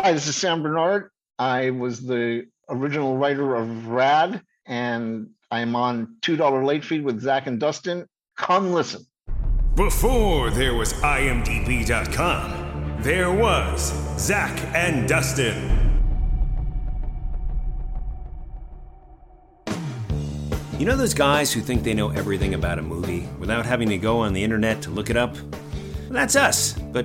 Hi, this is Sam Bernard. I was the original writer of Rad, and I'm on $2 Late Fee with Zak and Dustin. Come listen. Before there was IMDb.com, there was Zak and Dustin. You know those guys who think they know everything about a movie without having to go on the internet to look it up? Well, that's us, but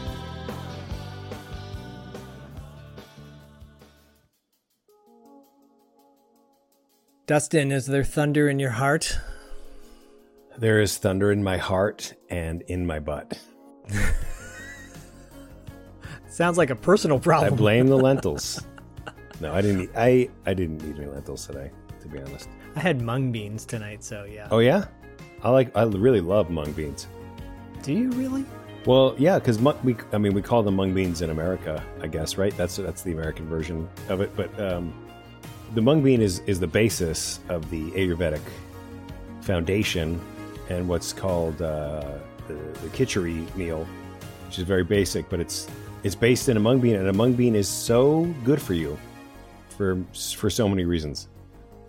Dustin, is there thunder in your heart? There is thunder in my heart and in my butt. Sounds like a personal problem. I blame the lentils. No, I didn't eat I, I didn't eat any lentils today, to be honest. I had mung beans tonight, so yeah. Oh yeah? I like I really love mung beans. Do you really? Well, yeah, because we I mean we call them mung beans in America, I guess, right? That's that's the American version of it. But um, the mung bean is is the basis of the Ayurvedic foundation and what's called uh, the, the khichdi meal, which is very basic, but it's it's based in a mung bean, and a mung bean is so good for you for for so many reasons.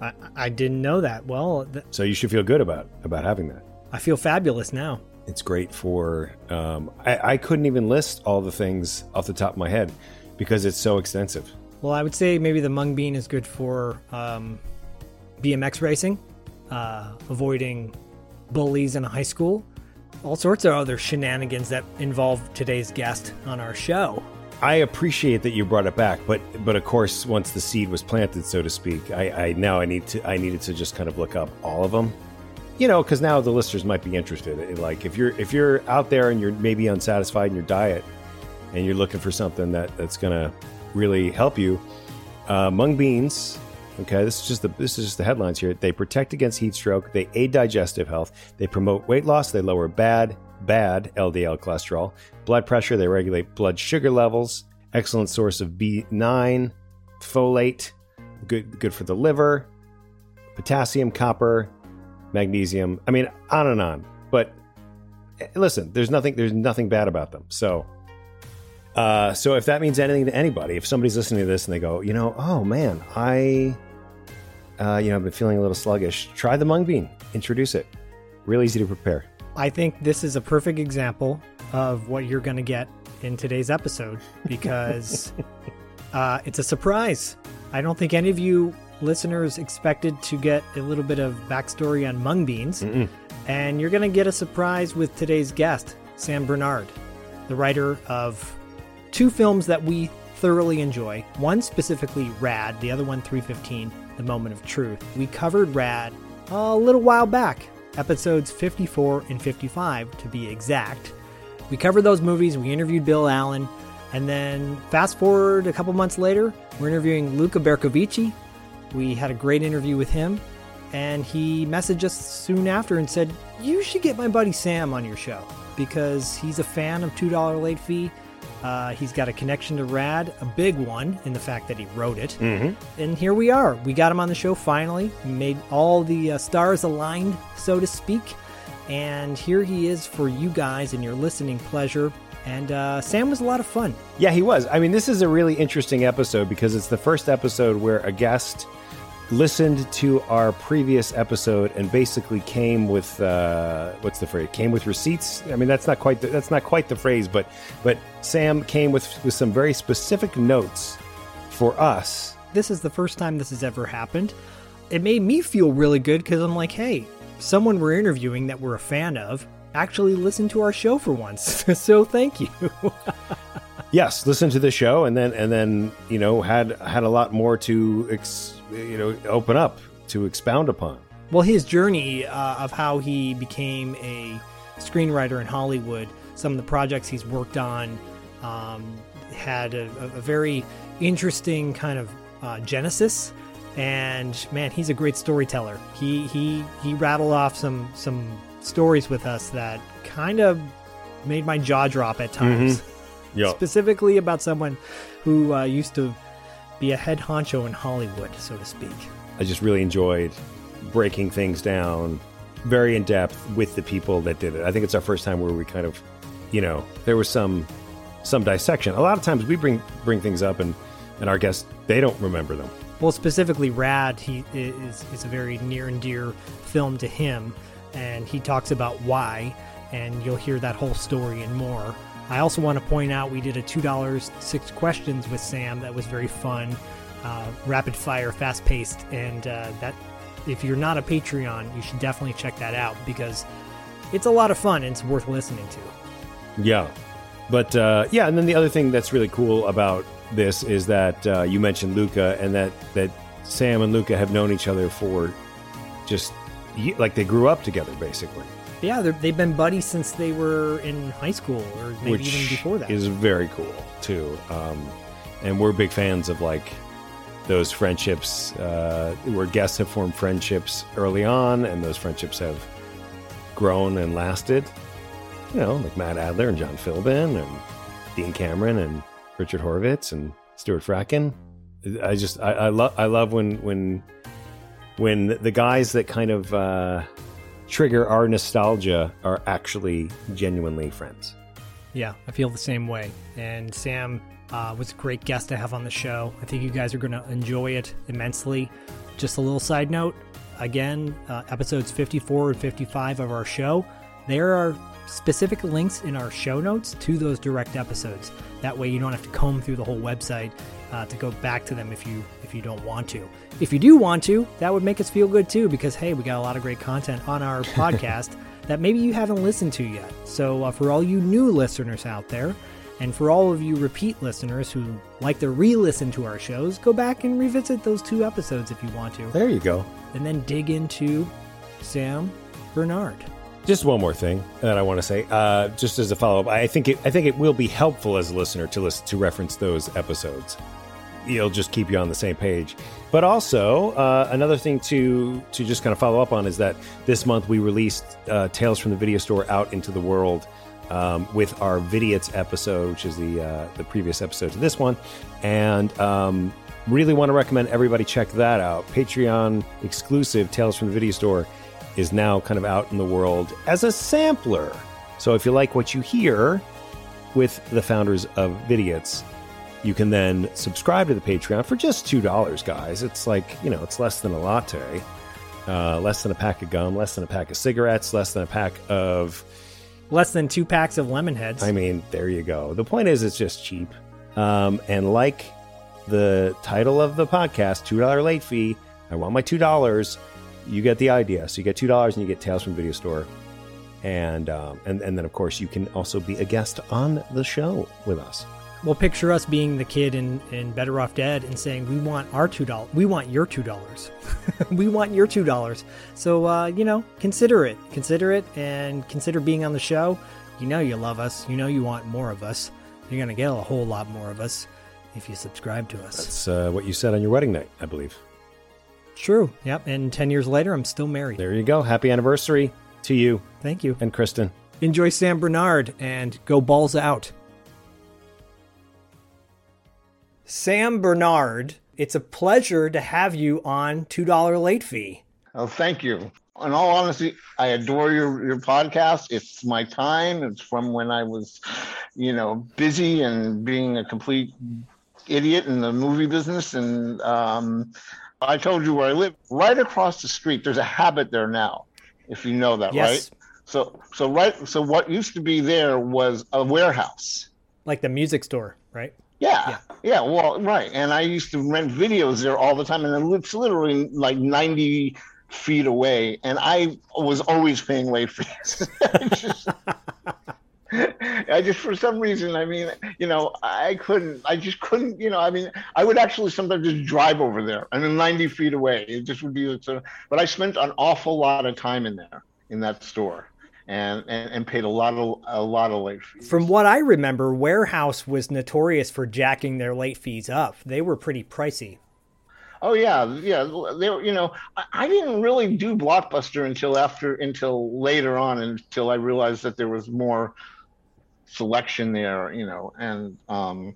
I, I didn't know that. Well, th- So you should feel good about about having that. I feel fabulous now. It's great for. Um, I, I couldn't even list all the things off the top of my head because it's so extensive. Well, I would say maybe the mung bean is good for um, BMX racing, uh, avoiding bullies in high school, all sorts of other shenanigans that involve today's guest on our show. I appreciate that you brought it back, but but of course, once the seed was planted, so to speak, I, I now I need to I needed to just kind of look up all of them, you know, because now the listeners might be interested. In, like if you're if you're out there and you're maybe unsatisfied in your diet, and you're looking for something that that's gonna really help you, uh, mung beans. Okay, this is just the this is just the headlines here. They protect against heat stroke. They aid digestive health. They promote weight loss. They lower bad bad LDL cholesterol, blood pressure. They regulate blood sugar levels. Excellent source of B9, folate. Good good for the liver. Potassium, copper, magnesium. I mean, on and on. But eh, listen, there's nothing there's nothing bad about them. So uh, so if that means anything to anybody, if somebody's listening to this and they go, you know, oh man, I, uh, you know, I've been feeling a little sluggish. Try the mung bean. Introduce it. Real easy to prepare. I think this is a perfect example of what you're going to get in today's episode because uh, it's a surprise. I don't think any of you listeners expected to get a little bit of backstory on mung beans, Mm-mm. and you're going to get a surprise with today's guest, Sam Bernard, the writer of two films that we thoroughly enjoy. One specifically Rad, the other one 315, The Moment of Truth. We covered Rad a little while back, episodes 54 and 55 to be exact. We covered those movies, we interviewed Bill Allen, and then fast forward a couple months later, we're interviewing Luca Bercovici. We had a great interview with him, and he messaged us soon after and said, You should get my buddy Sam on your show because he's a fan of $2 late fee Uh, he's got a connection to Rad, a big one in the fact that he wrote it. Mm-hmm. And here we are. We got him on the show finally. Made all the uh, stars aligned, so to speak. And here he is for you guys and your listening pleasure. And uh, Sam was a lot of fun. Yeah, he was. I mean, this is a really interesting episode because it's the first episode where a guest listened to our previous episode and basically came with uh, what's the phrase? Came with receipts. I mean, that's not quite the, that's not quite the phrase, but but Sam came with with some very specific notes for us. This is the first time this has ever happened. It made me feel really good because I'm like, hey, someone we're interviewing that we're a fan of actually listened to our show for once. so thank you. yes, listen to the show and then and then you know had had a lot more to ex, you know open up to expound upon. Well, his journey uh, of how he became a screenwriter in Hollywood, some of the projects he's worked on, um, had a, a, very interesting kind of uh, genesis. And man, he's a great storyteller. He he he rattled off some some stories with us that kind of made my jaw drop at times. Mm-hmm. Yep. Specifically about someone who uh, used to be a head honcho in Hollywood, so to speak. I just really enjoyed breaking things down very in depth with the people that did it. I think it's our first time where we kind of, you know, there was some some dissection. A lot of times we bring bring things up and and our guests they don't remember them. Well, specifically Rad, he is is a very near and dear film to him and he talks about why and you'll hear that whole story and more. I also want to point out we did a $2 six questions with Sam that was very fun, uh, rapid fire, fast paced, and uh, that if you're not a Patreon, you should definitely check that out because it's a lot of fun and it's worth listening to. Yeah, but uh, yeah, and then the other thing that's really cool about this is that uh, you mentioned Luca and that that Sam and Luca have known each other for just like they grew up together basically. Yeah, they've been buddies since they were in high school, or maybe Which even before that. Is very cool too, um, and we're big fans of like those friendships uh, where guests have formed friendships early on, and those friendships have grown and lasted. You know, like Matt Adler and John Philbin and Dean Cameron and Richard Horvitz and Stuart Fratkin. I just I, I love I love when when when the guys that kind of uh, trigger our nostalgia are actually genuinely friends. Yeah, I feel the same way. And Sam uh, was a great guest to have on the show. I think you guys are going to enjoy it immensely. Just a little side note again, uh, episodes 54 and 55 of our show, there are specific links in our show notes to those direct episodes. That way, you don't have to comb through the whole website uh, to go back to them if you if you don't want to. If you do want to, that would make us feel good too, because hey, we got a lot of great content on our podcast that maybe you haven't listened to yet. So uh, for all you new listeners out there, and for all of you repeat listeners who like to re-listen to our shows, go back and revisit those two episodes if you want to. There you go. And then dig into Sam Bernard. Just one more thing that I want to say, uh, just as a follow up. I think it, I think it will be helpful as a listener to listen to reference those episodes. It'll just keep you on the same page. But also, uh, another thing to to just kind of follow up on is that this month we released uh, Tales from the Video Store out into the world um, with our Vidiots episode, which is the uh, the previous episode to this one, and um, really want to recommend everybody check that out. Patreon exclusive Tales from the Video Store is now kind of out in the world as a sampler. So if you like what you hear with the founders of Vidiots, you can then subscribe to the Patreon for just $2, guys. It's like, you know, it's less than a latte, uh, less than a pack of gum, less than a pack of cigarettes, less than a pack of. Less than two packs of lemon heads. I mean, there you go. The point is, it's just cheap. Um, and like the title of the podcast, $2 late fee, I want my $2. You get the idea. So you get $2 and you get Tales from Video Store. And, um, and, and then, of course, you can also be a guest on the show with us. Well, picture us being the kid in, in Better Off Dead and saying, "We want our two dollars. We want your two dollars. we want your two dollars." So, uh, you know, consider it. Consider it, and consider being on the show. You know, you love us. You know, you want more of us. You're gonna get a whole lot more of us if you subscribe to us. That's uh, what you said on your wedding night, I believe. True. Yep. And ten years later, I'm still married. There you go. Happy anniversary to you. Thank you. And Kristen. Enjoy Sam Bernard and go balls out. Sam Bernard, it's a pleasure to have you on $2 late fee. Oh, thank you. In all honesty, I adore your, your podcast. It's my time. It's from when I was, you know, busy and being a complete idiot in the movie business. And um, I told you where I live. Right across the street, there's a habit there now, if you know that, Yes. right? So, so right. So what used to be there was a Wherehouse. Like the music store, right? Yeah, yeah, well, right. And I used to rent videos there all the time, and it's literally like ninety feet away, and I was always paying late fees. I just, for some reason, I mean, you know, I couldn't, I just couldn't, you know, I mean, I would actually sometimes just drive over there, and then ninety feet away, it just would be sort of. But I spent an awful lot of time in there in that store. And, and, and paid a lot of a lot of late fees. From what I remember, Wherehouse was notorious for jacking their late fees up. They were pretty pricey. Oh yeah, yeah. They you know, I, I didn't really do Blockbuster until after, until later on, until I realized that there was more selection there, you know, and um,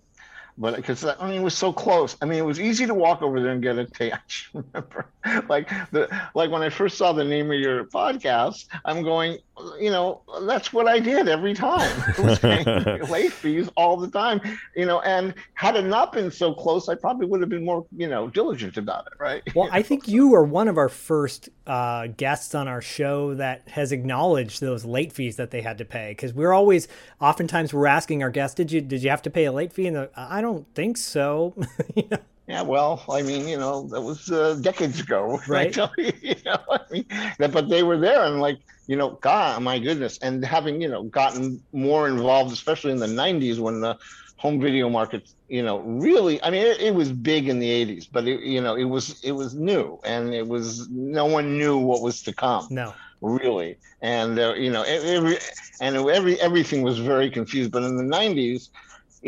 but because I mean it was so close. I mean it was easy to walk over there and get a tape. I remember, like the like when I first saw the name of your podcast, I'm going, you know, that's what I did every time. It was paying late fees all the time, you know. And had it not been so close, I probably would have been more, you know, diligent about it, right? Well, I think you are one of our first uh, guests on our show that has acknowledged those late fees that they had to pay. Because we're always, oftentimes, we're asking our guests, "Did you did you have to pay a late fee?" And the, I don't think so. You know? Yeah, well, I mean, you know, that was uh, decades ago, Right. I you, you know, I mean, that, but they were there, and like, you know, God, my goodness, and having, you know, gotten more involved, especially in the '90s when the home video market, you know, really, I mean, it, it was big in the '80s, but it, you know, it was it was new, and it was no one knew what was to come no. really and uh, you know every and every everything was very confused but in the 90s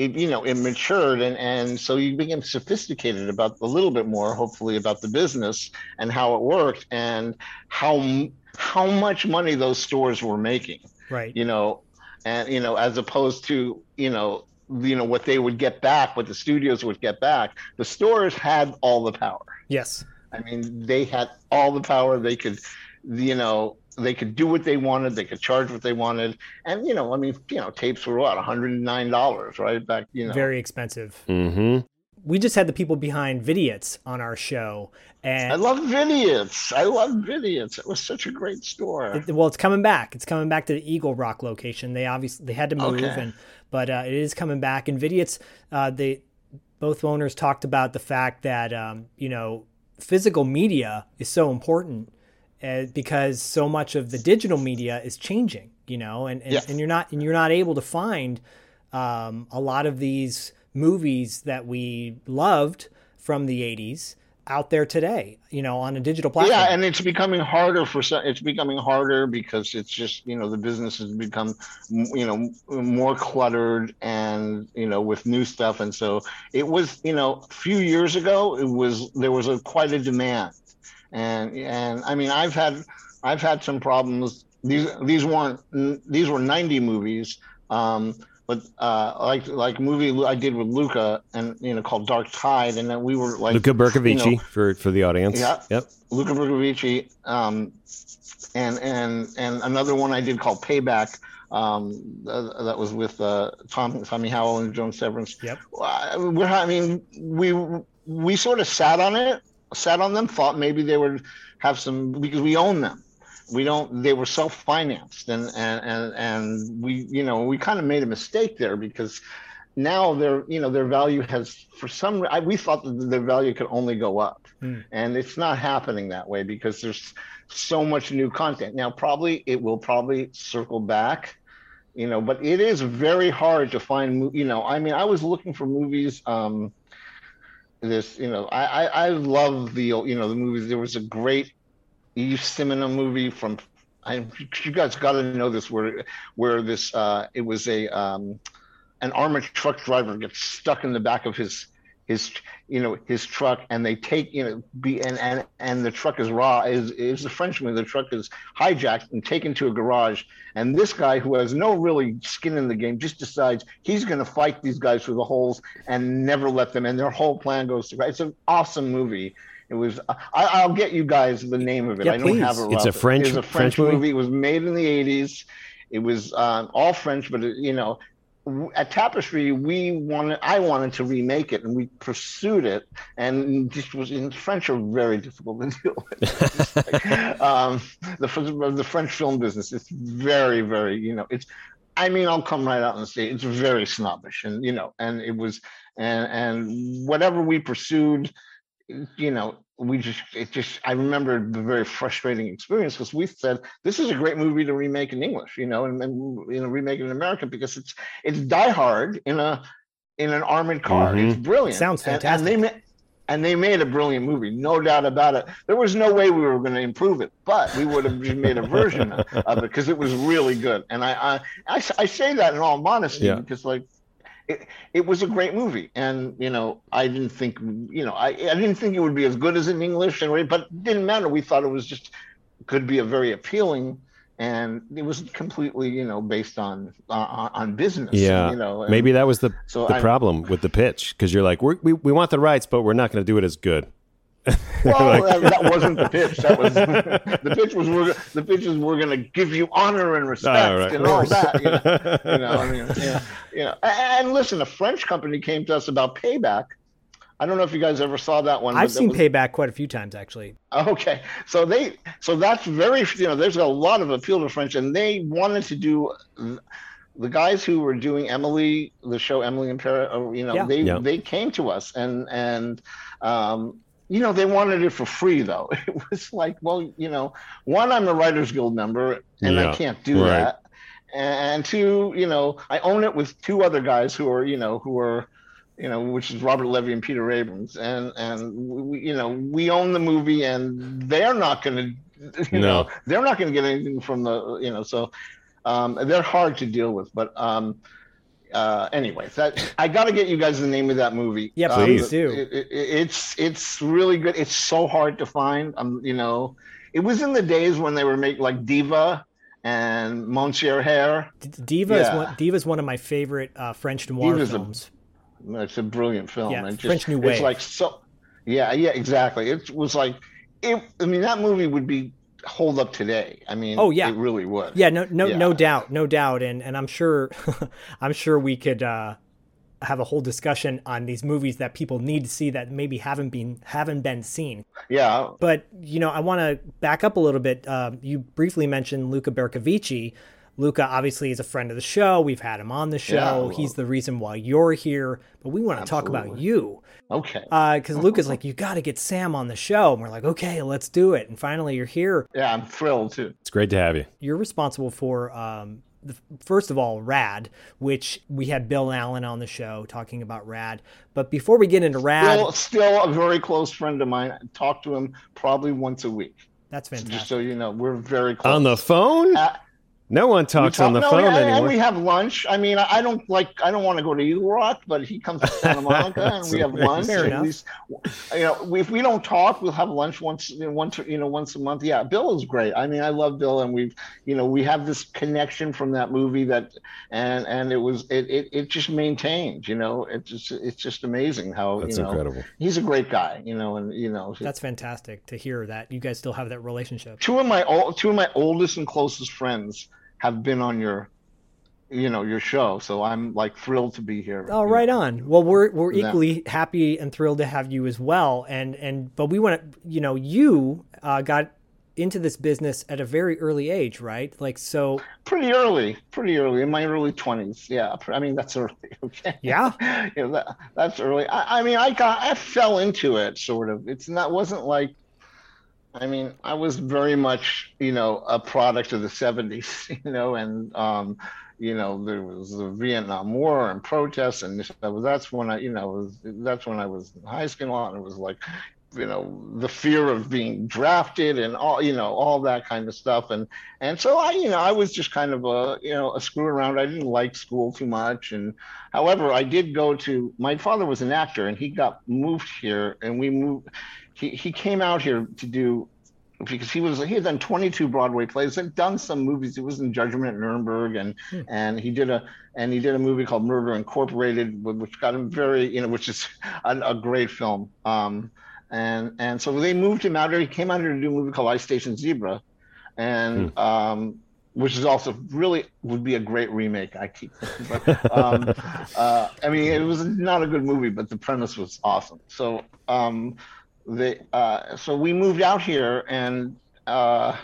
it you know it matured and and so you became sophisticated about a little bit more hopefully about the business and how it worked and how how much money those stores were making Right. you know and you know as opposed to you know you know what they would get back what the studios would get back the stores had all the power Yes. I mean, they had all the power. They could, you know, they could do what they wanted. They could charge what they wanted. And, you know, I mean, you know, tapes were what, $109, right? Back, you know. Very expensive. Mm-hmm. We just had the people behind Vidiots on our show, and I love Vidiots. I love Vidiots. It was such a great store. It- well, it's coming back. It's coming back to the Eagle Rock location. They obviously they had to move, Okay. and but uh, it is coming back. And Vidiots, uh, they both owners talked about the fact that um, you know physical media is so important because so much of the digital media is changing. You know, and and, and you're not and you're not able to find um, a lot of these movies that we loved from the 80s out there today you know on a digital platform Yeah, and it's becoming harder for some. It's becoming harder because it's just you know the business has become you know more cluttered and you know with new stuff, and so it was you know a few years ago it was there was a quite a demand, and and I mean I've had I've had some problems. These these weren't these were ninety movies. Um, but uh, like like movie I did with Luca and you know called Dark Tide, and then we were like Luca Bercovici you know, for for the audience. Yeah. Yep. Luca Bercovici, um, and and and another one I did called Payback. Um, uh, that was with uh, Tom Tommy Howell and Joan Severance. Yep. Uh, We're I mean we we sort of sat on it, sat on them, thought maybe they would have some because we own them. We don't. They were self-financed, and and and and we you know we kind of made a mistake there because now their you know their value has for some I, we thought that their value could only go up Hmm. and it's not happening that way because there's so much new content now probably it will probably circle back you know but it is very hard to find you know i mean i was looking for movies um this you know i i, I love the you know the movies. There was a great Yves Simona movie from I, you guys got to know this where where this uh it was a um an armored truck driver gets stuck in the back of his his you know his truck and they take you know be and and and the truck is raw is is the frenchman the truck is hijacked and taken to a garage and this guy who has no really skin in the game just decides he's going to fight these guys through the holes and never let them and their whole plan goes to it's an awesome movie it was I, will get you guys the name of it yeah, i don't please. have it it's a french it's a french, french movie? movie? it was made in the 80s it was um, all french but it, you know at Tapestry, we wanted, I wanted to remake it, and we pursued it, and just was in French are very difficult to deal with. um, the the French film business is very, very, you know, it's. I mean, I'll come right out and say it's very snobbish, and you know, and it was, and and whatever we pursued, you know, we just it just I remember the very frustrating experience because we said this is a great movie to remake in English, you know, and, and you know remake it in America because it's it's Die Hard in a in an armored car. Mhm. It's brilliant. Sounds fantastic. And, they made and they made a brilliant movie, no doubt about it. There was no way we were going to improve it, but we would have made a version of it because it was really good. And I I, I, I say that in all modesty Yeah. because like it, it was a great movie. And you know i didn't think you know I, I didn't think it would be as good as in english and but it didn't matter. We thought it was just could be a very appealing and it was completely you know based on uh, on business Yeah, you know and Maybe that was the so the I- problem with the pitch because you're like, we're, we we want the rights, but we're not going to do it as good. well that, that wasn't the pitch that was the pitch was we're, the pitch was we're going to give you honor and respect Oh, right. and all that you know, you know i mean yeah you know and, and listen a french company came to us about payback I don't know if you guys ever saw that one. I've that seen was- Payback quite a few times actually. Okay, so they so that's very you know there's a lot of appeal to French, and they wanted to do the guys who were doing Emily, the show Emily in Paris. uh, You know, Yeah. they Yeah. they came to us and and um, you know they wanted it for free though. It was like, well, you know, one I'm a Writers Guild member and Yeah, I can't do right. that, and two, you know, I own it with two other guys who are you know who are you know, which is Robert Levy and Peter Abrams, and and we, you know, we own the movie, and they're not going to, you No. know, they're not going to get anything from the, you know, so um, they're hard to deal with. But um, uh, anyway, that I got to get you guys the name of that movie. Yeah, Um, please do. It, it, it's it's really good. It's so hard to find. Um, you know, it was in the days when they were making like Diva and Monsieur Hire. Diva is one. Diva is one of my favorite uh, French noir Diva's a- films. It's a brilliant film. Yeah, just, French New It's like so. Yeah, yeah, exactly. It was like it. I mean, that movie would be hold up today. I mean, Oh, yeah. it really would. Yeah, no, no, no doubt, no doubt, and and I'm sure, I'm sure we could uh, have a whole discussion on these movies that people need to see that maybe haven't been haven't been seen. yeah. But you know, I want to back up a little bit. Uh, you briefly mentioned Luca Bercovici. Luca obviously is a friend of the show. We've had him on the show. Yeah, well- He's the reason why you're here. But we want to talk about you Okay. because Luke is like, you got to get Sam on the show. And we're like, okay, let's do it. And finally, you're here. Yeah, I'm thrilled too. It's great to have you. You're responsible for, um, the, first of all, Rad, which we had Bill Allen on the show talking about Rad. But before we get into Rad, Still, still a very close friend of mine. I talk to him probably once a week. that's Just fantastic. so you know, we're very close. On the phone? Uh, no one talks talk- on the no, phone and, anymore. And we have lunch. I mean, I I don't like. I don't want to go to Eagle Rock, but he comes to Santa Monica, and we have lunch. Fair at least, you know, if we don't talk, we'll have lunch once, you know, once, you know, once a month. Yeah, Bill is great. I mean, I love Bill, and we've, you know, we have this connection from that movie that, and and it was, it it, it just maintained. You know, it's just it's just amazing how That's you know incredible. he's a great guy. You know, and you know, That's fantastic to hear that you guys still have that relationship. two of my ol- two of my oldest and closest friends have been on your you know your show so i'm like thrilled to be here Oh, right on. Well, we're we're Yeah. equally happy and thrilled to have you as well. And and but we want to, you know, you uh, got into this business at a very early age, right? Like so. pretty early pretty early in my early 20s yeah i mean that's early okay Yeah. you know, that, that's early I, I mean i got i fell into it sort of it's not wasn't like i mean i was very much you know a product of the 70s you know and um you know there was the vietnam war and protests and that's when i you know was that's when i was in high school and it was like you know the fear of being drafted and all you know all that kind of stuff. And and so i you know i was just kind of a you know a screw around. I didn't like school too much. And however i did go to my father was an actor and he got moved here and we moved he, he came out here to do because he was he had done 22 Broadway plays and done some movies. He was in Judgment at Nuremberg and hmm. and he did a and he did a movie called Murder Incorporated, which got him very you know which is a, a great film. Um, and and so they moved him out here. He came out here to do a movie called Ice Station Zebra, and hmm. um, which is also really would be a great remake. I keep thinking, but um, uh, I mean, it was not a good movie, but the premise was awesome. So um, they uh, so we moved out here, and uh,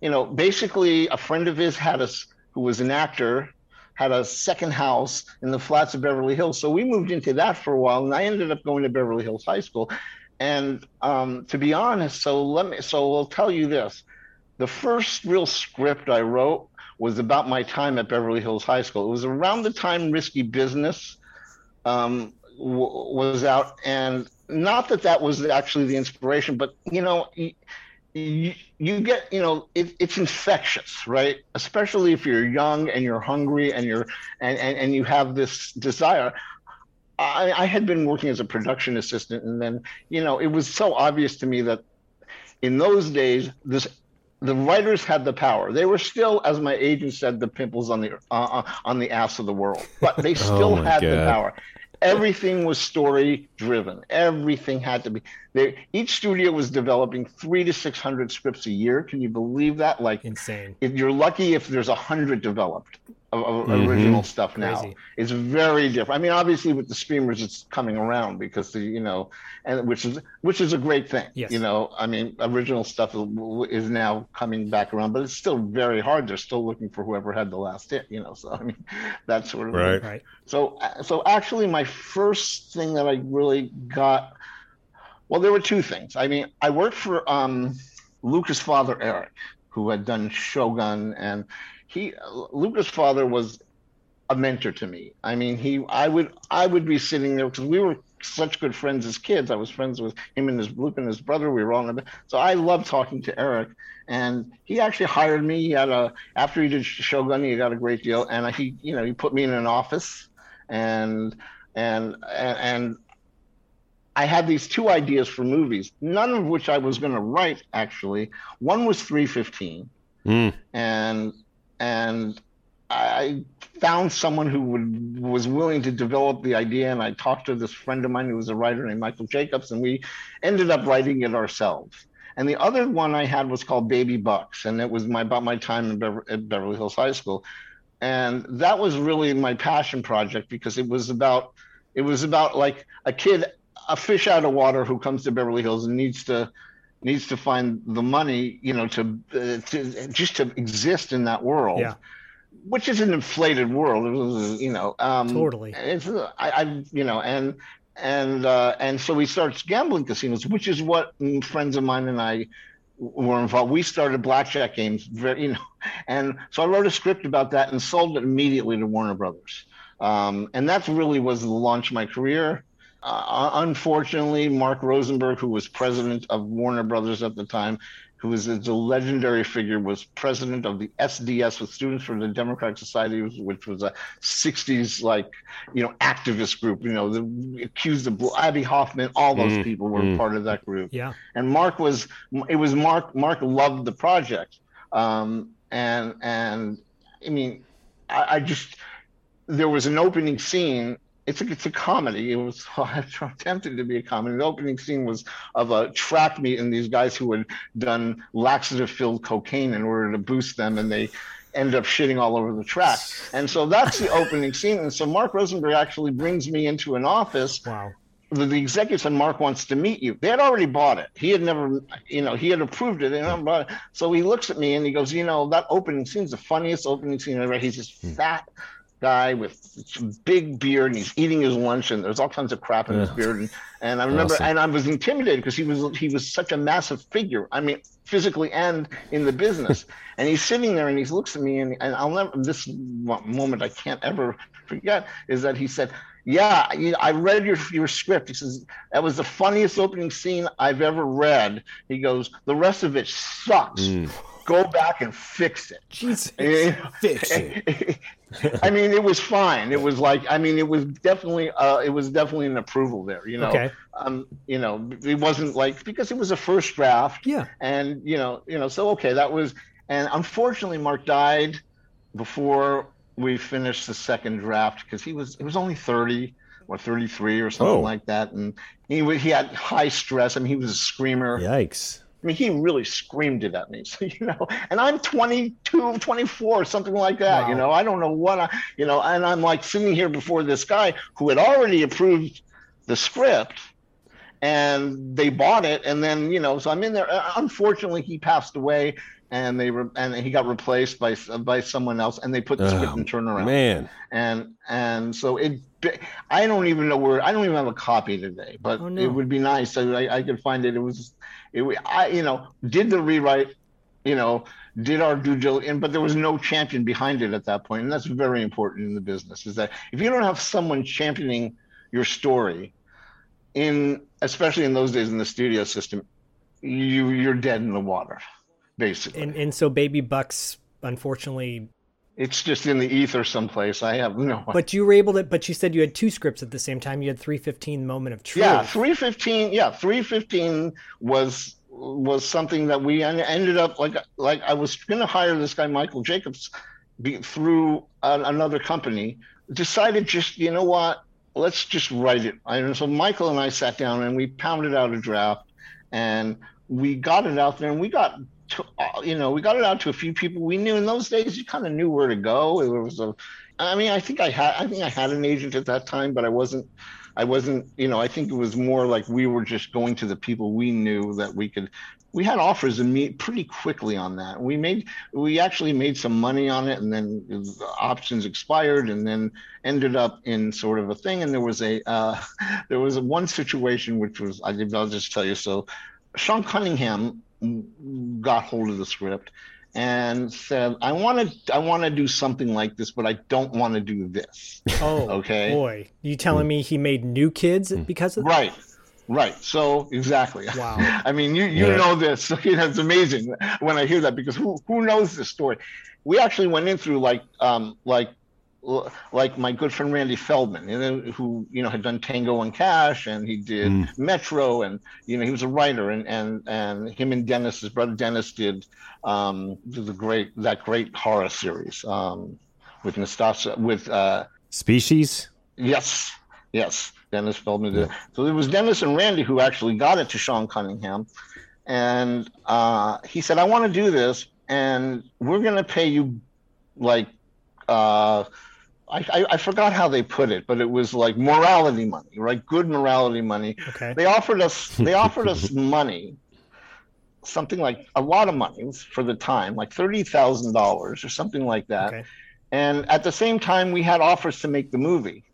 you know, basically, a friend of his had us who was an actor had a second house in the flats of Beverly Hills. So we moved into that for a while, and I ended up going to Beverly Hills High School. And um, to be honest, so let me, so I'll tell you this: the first real script I wrote was about my time at Beverly Hills High School. It was around the time Risky Business um, w- was out, and not that that was actually the inspiration, but you know. You, you get you know it, it's infectious right especially if you're young and you're hungry and you're and, and, and you have this desire I, I had been working as a production assistant, and then you know it was so obvious to me that in those days this the writers had the power. They were still, as my agent said, the pimples on the uh, uh on the ass of the world, but they oh still oh had God. the power everything was story driven. Everything had to be there. Each studio was developing three to six hundred scripts a year. Can you believe that? Like insane. If you're lucky if there's a hundred developed of, of mm-hmm. original stuff now. Crazy. It's very different. I mean, obviously with the streamers, it's coming around because the you know, and which is which is a great thing. Yes. You know, I mean, original stuff is now coming back around, but it's still very hard. They're still looking for whoever had the last hit. You know, so I mean, that sort of right. Thing. Right. So so actually, my first thing that I really got, well, there were two things. I mean, I worked for um, Lucas' father Eric, who had done Shogun and he Lucas' father was a mentor to me. I mean, he I would I would be sitting there because we were such good friends as kids. I was friends with him and his Luke and his brother. We were all in the so I loved talking to Eric, and he actually hired me. He had a after he did Shogun, he got a great deal, and he you know he put me in an office, and and and, and I had these two ideas for movies, none of which I was going to write. Actually, one was 315, mm. and and I found someone who would, was willing to develop the idea, and I talked to this friend of mine who was a writer named Michael Jacobs, and we ended up writing it ourselves. And the other one I had was called Baby Bucks, and it was my about my time in Bever- at Beverly Hills High School, and that was really my passion project because it was about it was about like a kid, a fish out of water who comes to Beverly Hills and needs to needs to find the money, you know, to, uh, to just to exist in that world. Yeah. Which is an inflated world, you know. Um, totally. It's I, I, you know, and and uh, and so we started gambling casinos, which is what friends of mine and I were involved. We started blackjack games, very, you know, and so I wrote a script about that and sold it immediately to Warner Brothers. Um, and that really was the launch of my career. Uh, unfortunately, Mark Rosenberg, who was president of Warner Brothers at the time, who was a legendary figure, was president of the SDS with Students for the Democratic Society, which was a 60s like you know activist group. You know, the accused of Abbie Hoffman, all those mm, people were mm. part of that group. Yeah. And Mark was it was Mark. Mark loved the project, um, and and I mean, I, I just there was an opening scene it's a it's a comedy. It was attempted to be a comedy. The opening scene was of a track meet and these guys who had done laxative filled cocaine in order to boost them, and they ended up shitting all over the track. And so that's the opening scene. And so Mark Rosenberg actually brings me into an office. Wow. The, the executive said, Mark wants to meet you. They had already bought it. He had never, you know, he had approved it. Bought it. So he looks at me and he goes, you know, that opening scene is the funniest opening scene ever. He's this hmm. fat, guy with big beard and he's eating his lunch and there's all kinds of crap in his beard and, and I remember awesome. and I was intimidated because he was he was such a massive figure I mean physically and in the business and he's sitting there and he looks at me and, and I'll never this moment I can't ever forget is that he said yeah, I read your your script. He says that was the funniest opening scene I've ever read. He goes, the rest of it sucks. Mm. Go back and fix it. Jesus. Eh, Fix it. I mean, it was fine. It was like, I mean, it was definitely, uh, it was definitely an approval there. You know, Okay. um, you know, it wasn't like because it was a first draft, Yeah. and you know, you know, so okay, that was, and unfortunately, Mark died before we finished the second draft because he was, he was only thirty or thirty three or something Oh. like that, and he he had high stress. I mean, he was a screamer. Yikes. I mean, he really screamed it at me, so, you know, and I'm 22, 24, something like that, you know, I don't know what I, you know, and I'm like sitting here before this guy who had already approved the script and they bought it. And then, you know, so I'm in there. Uh, Unfortunately, he passed away and they were, and he got replaced by, by someone else and they put the script Oh, in turnaround Man. and and so it i don't even know where i don't even have a copy today but Oh, no. it would be nice I, I i could find it it was it wa- i you know did the rewrite you know did our due diligence but there was no champion behind it at that point and that's very important in the business is that if you don't have someone championing your story in especially in those days in the studio system you you're dead in the water basically And and so Baby Bucks, unfortunately, it's just in the ether someplace i have no but you were able to. But you said you had two scripts at the same time. You had three fifteen moment of truth. Yeah, three fifteen. Yeah, three fifteen was was something that we ended up like like I was going to hire this guy Michael Jacobs be, through an, another company. Decided just you know what, let's just write it. And so Michael and I sat down and we pounded out a draft, and we got it out there, and we got. To, you know, we got it out to a few people we knew in those days. You kind of knew where to go. It was a, I mean, I think I had, I think I had an agent at that time, but I wasn't I wasn't, you know, I think it was more like we were just going to the people we knew that we could. We had offers meet pretty quickly on that. We made, we actually made some money on it, and then the options expired, and then ended up in sort of a thing. And there was a, uh, there was one situation which was, I'll just tell you. So, Sean Cunningham got hold of the script and said, "I want to, I want to do something like this, but I don't want to do this." Oh, Okay. boy, you telling me he made new kids because of that? Right. Right. So exactly. Wow. I mean, you you Yeah. know this. You know, it's amazing when I hear that because who who knows this story? We actually went in through like um like like my good friend Randy Feldman, you know, who you know had done Tango and Cash, and he did Mm. Metro, and you know he was a writer, and and and him and Dennis, his brother Dennis, did um the great that great horror series um with Nastasia with uh Species? Yes, yes. Dennis Feldman did. it. So it was Dennis and Randy who actually got it to Sean Cunningham, and uh, he said, "I want to do this, and we're going to pay you like." Uh, I, I, I forgot how they put it, but it was like morality money, right? Good morality money. Okay. They offered us they offered us money, something like a lot of money for the time, like thirty thousand dollars or something like that. Okay. And at the same time, we had offers to make the movie.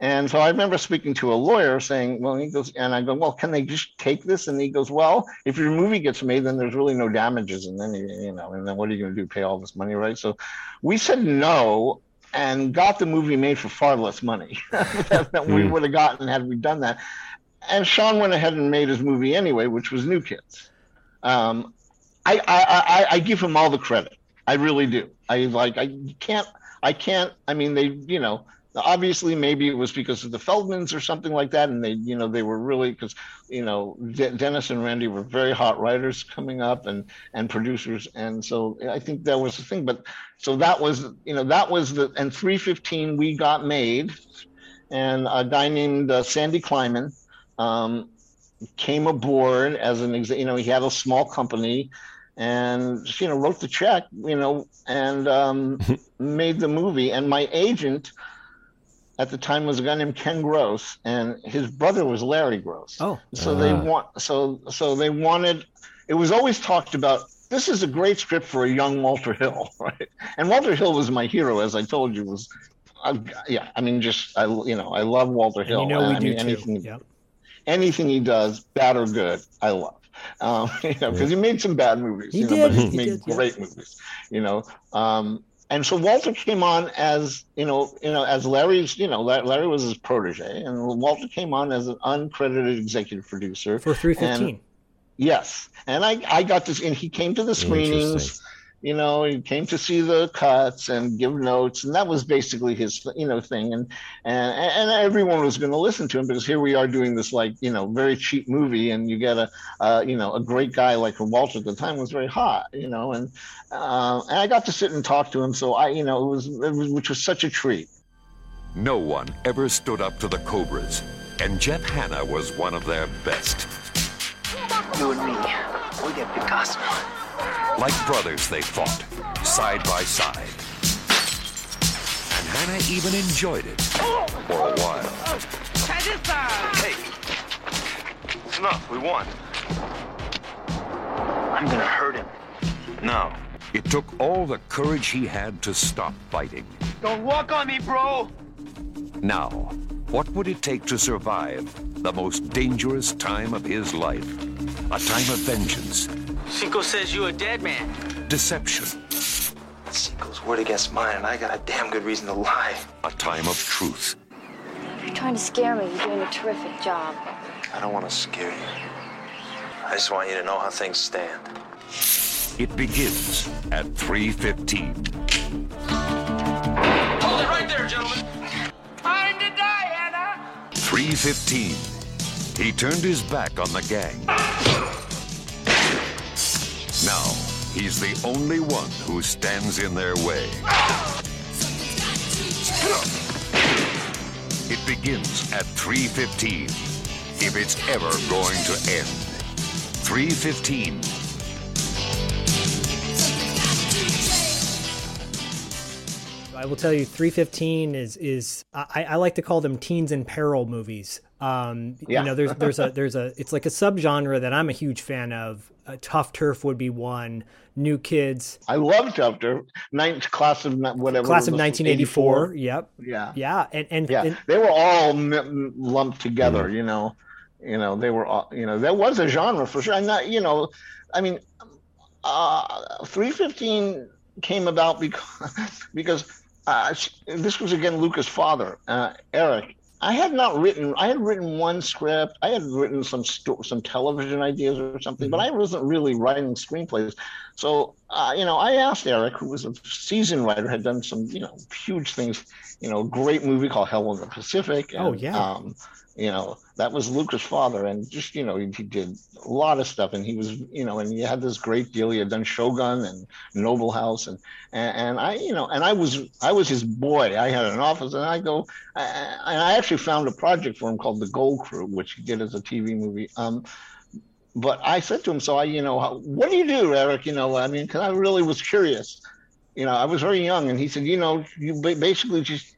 And so I remember speaking to a lawyer saying, well, he goes, and I go, well, can they just take this? And he goes, well, if your movie gets made, then there's really no damages. And then, you you know, and then what are you going to do? Pay all this money, right? So we said no and got the movie made for far less money than we Hmm. would have gotten had we done that. And Sean went ahead and made his movie anyway, which was New Kids. Um, I, I, I, I give him all the credit. I really do. I like. I can't. I can't. I mean, they. You know, obviously, maybe it was because of the Feldmans or something like that, and they. You know, they were really because. You know, De- Dennis and Randy were very hot writers coming up and and producers, and so I think that was the thing. But so that was. You know, that was the and 315 we got made, and a guy named uh, Sandy Kleiman. Um, came aboard as an you know he had a small company and you know wrote the check you know and um, made the movie and my agent at the time was a guy named ken gross and his brother was larry gross Oh. so they Ah. want so so they wanted it was always talked about this is a great script for a young walter hill right and walter hill was my hero as i told you was I, yeah i mean just i you know i love walter And hill you know we I do mean, anything, Yep. anything he does, bad or good, I love. Um, you know, because he made some bad movies, He you know, did, but he, he made did, yeah. great movies, you know. Um, and so Walter came on as you know, you know, as Larry's, you know, Larry was his protege, and Walter came on as an uncredited executive producer. For 315. Yes, and I I got this, and he came to the screenings you know, he came to see the cuts and give notes, and that was basically his, you know, thing. And and and everyone was going to listen to him because here we are doing this like, you know, very cheap movie, and you get a, uh, you know, a great guy like Walter at the time was very hot, you know, and uh, and I got to sit and talk to him, so I, you know, it was, it was which was such a treat. No one ever stood up to the Cobras, and Jeff Hanna was one of their best. You and me, we get Picasso. Like brothers, they fought, side by side. And Hannah even enjoyed it for a while. Hey, it's enough. We won. I'm gonna hurt him. No. It took all the courage he had to stop fighting. Don't walk on me, bro! Now, what would it take to survive the most dangerous time of his life? A time of vengeance, Cinco says you're a dead man. Deception. Cinco's word against mine, and I got a damn good reason to lie. A time of truth. You're trying to scare me. You're doing a terrific job. I don't want to scare you. I just want you to know how things stand. It begins at 3.15. Hold it right there, gentlemen. Time to die, Anna. 3.15. He turned his back on the gang. Now, he's the only one who stands in their way. It begins at 3.15, if it's ever going to end. 3.15. I will tell you, 315 is is I, I like to call them teens in peril movies. Um, Yeah. You know, there's there's a there's a it's like a subgenre that I'm a huge fan of. Uh, Tough Turf would be one. New Kids, I love Tough Turf. ninth class of whatever class of was, 1984. Yep. Yeah. Yeah, and and, yeah and they were all m- m- lumped together you know you know they were all you know there was a genre for sure and that you know i mean uh 315 came about because because uh, this was again Luca's father uh eric i had not written i had written one script i had written some sto- some television ideas or something but i wasn't really writing screenplays so uh, you know i asked eric who was a seasoned writer had done some you know huge things you know great movie called hell in the pacific and, Oh, yeah. um you know that was Luca's father and just you know he, he did a lot of stuff and he was you know and he had this great deal. He had done shogun and noble house and and, and i you know and i was i was his boy. I had an office and i go I, and i actually found a project for him called the gold crew which he did as a tv movie. Um but i said to him so i you know what do you do eric? You know i mean because i really was curious. You know i was very young and he said you know you basically just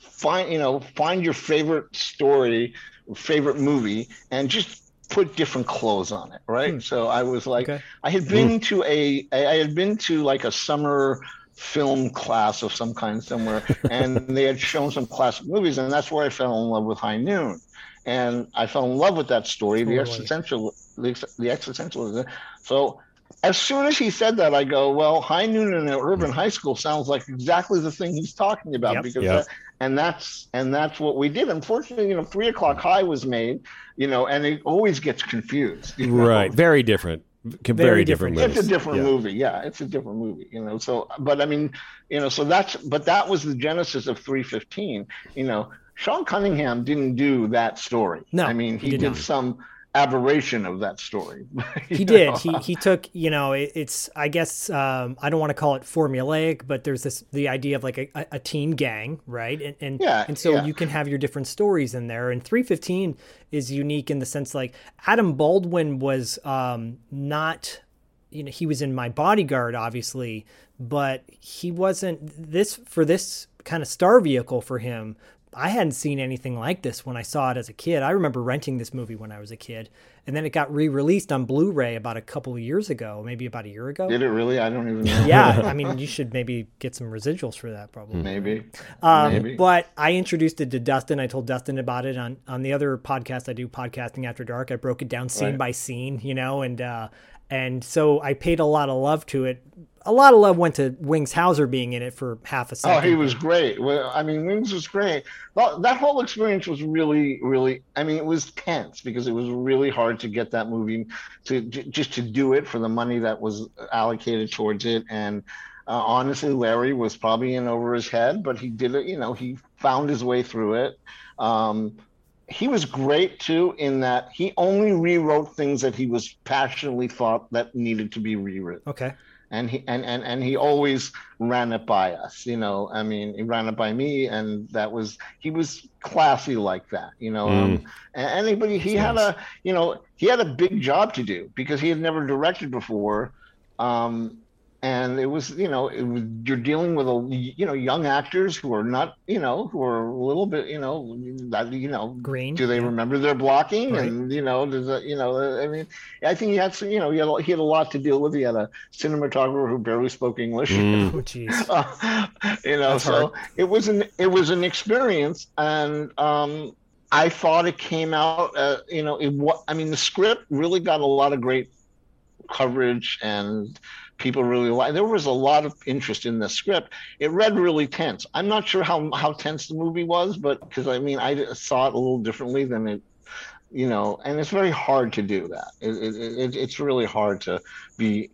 find you know find your favorite story favorite movie and just put different clothes on it right? Hmm. So i was like Okay. i had been hmm. to a i had been to like a summer film class of some kind somewhere and they had shown some classic movies and that's where i fell in love with high noon. And i fell in love with that story the existential the, the existentialism. So as soon as he said that, I go, well, high noon in an urban hmm. high school sounds like exactly the thing he's talking about Yep. because Yep. that, and that's and that's what we did. Unfortunately, you know, three o'clock high was made, you know, and it always gets confused. you know? Right. Very different. Very, Very different. different. It's a different Yeah. movie. Yeah, it's a different movie, you know. So, but I mean, you know, so that's but that was the genesis of 315. You know, Sean Cunningham didn't do that story. No, I mean, he he, did did, not. some aberration of that story. he did. know? He he took you know it, it's I guess um, I don't want to call it formulaic, but there's this the idea of like a, a- teen gang, right? And and Yeah, and so yeah. you can have your different stories in there. And 315 is unique in the sense like Adam Baldwin was um, not you know he was in my bodyguard obviously but he wasn't this for this kind of star vehicle for him i hadn't seen anything like this when i saw it as a kid i remember renting this movie when i was a kid and then it got re-released on blu-ray about a couple of years ago maybe about a year ago Did it really? I don't even know. yeah i mean you should maybe get some residuals for that probably Maybe. um, Maybe. but I introduced it to Dustin. I told Dustin about it on on the other podcast I do, podcasting after dark. I broke it down scene Right. by scene, you know, and uh, and so I paid a lot of love to it. A lot of love went to Wings Hauser being in it for half a second. Oh, he was great. Well, I mean, Wings was great. That whole experience was really, really. I mean, it was tense because it was really hard to get that movie to just to do it for the money that was allocated towards it. And uh, honestly, Larry was probably in over his head, but he did it. You know, he found his way through it. Um, he was great too in that he only rewrote things that he was passionately thought that needed to be rewritten Okay. And he and, and and he always ran it by us you know i mean he ran it by me and that was he was classy like that you know um, and anybody he had a you know he had a big job to do because he had never directed before um and it was you know it was, you're dealing with a you know young actors who are not you know who are a little bit you know that you know Green. do they remember their blocking Right. and you know does that you know i mean i think he had some you know he had, a- he had a lot to deal with he had a cinematographer who barely spoke english Mm. Oh, jeez. you know That's so hard. it was an it was an experience and um i thought it came out uh, you know it i mean the script really got a lot of great coverage and people really like there was a lot of interest in the script. It read really tense. I'm not sure how how tense the movie was but because i mean i saw it a little differently than it you know and it's very hard to do that. It, it, it, it's really hard to be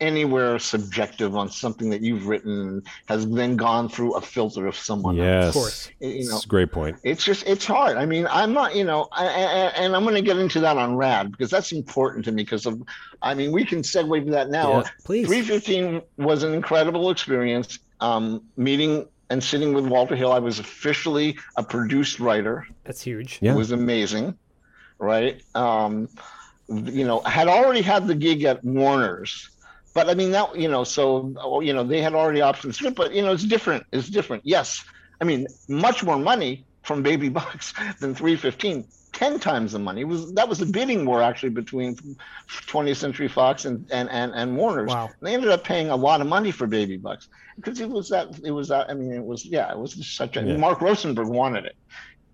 anywhere subjective on something that you've written has then gone through a filter of someone else Yes. course. you know It's a great point. it's just it's hard i mean i'm not you know I, I, and i'm going to get into that on rad because that's important to me because of i mean we can segue to that now Yeah. Please. 315 was an incredible experience um, meeting and sitting with walter hill i was officially a produced writer That's huge. Yeah. it was amazing right um, you know had already had the gig at warner's but i mean that you know so oh, you know they had already optioned the but you know it's different it's different yes i mean much more money from baby bucks than 315 10 times the money it was that was the bidding war actually between 20th century fox and and and, and warner's Wow. And they ended up paying a lot of money for baby bucks because it was that it was that i mean it was yeah it was such a Yeah. mark rosenberg wanted it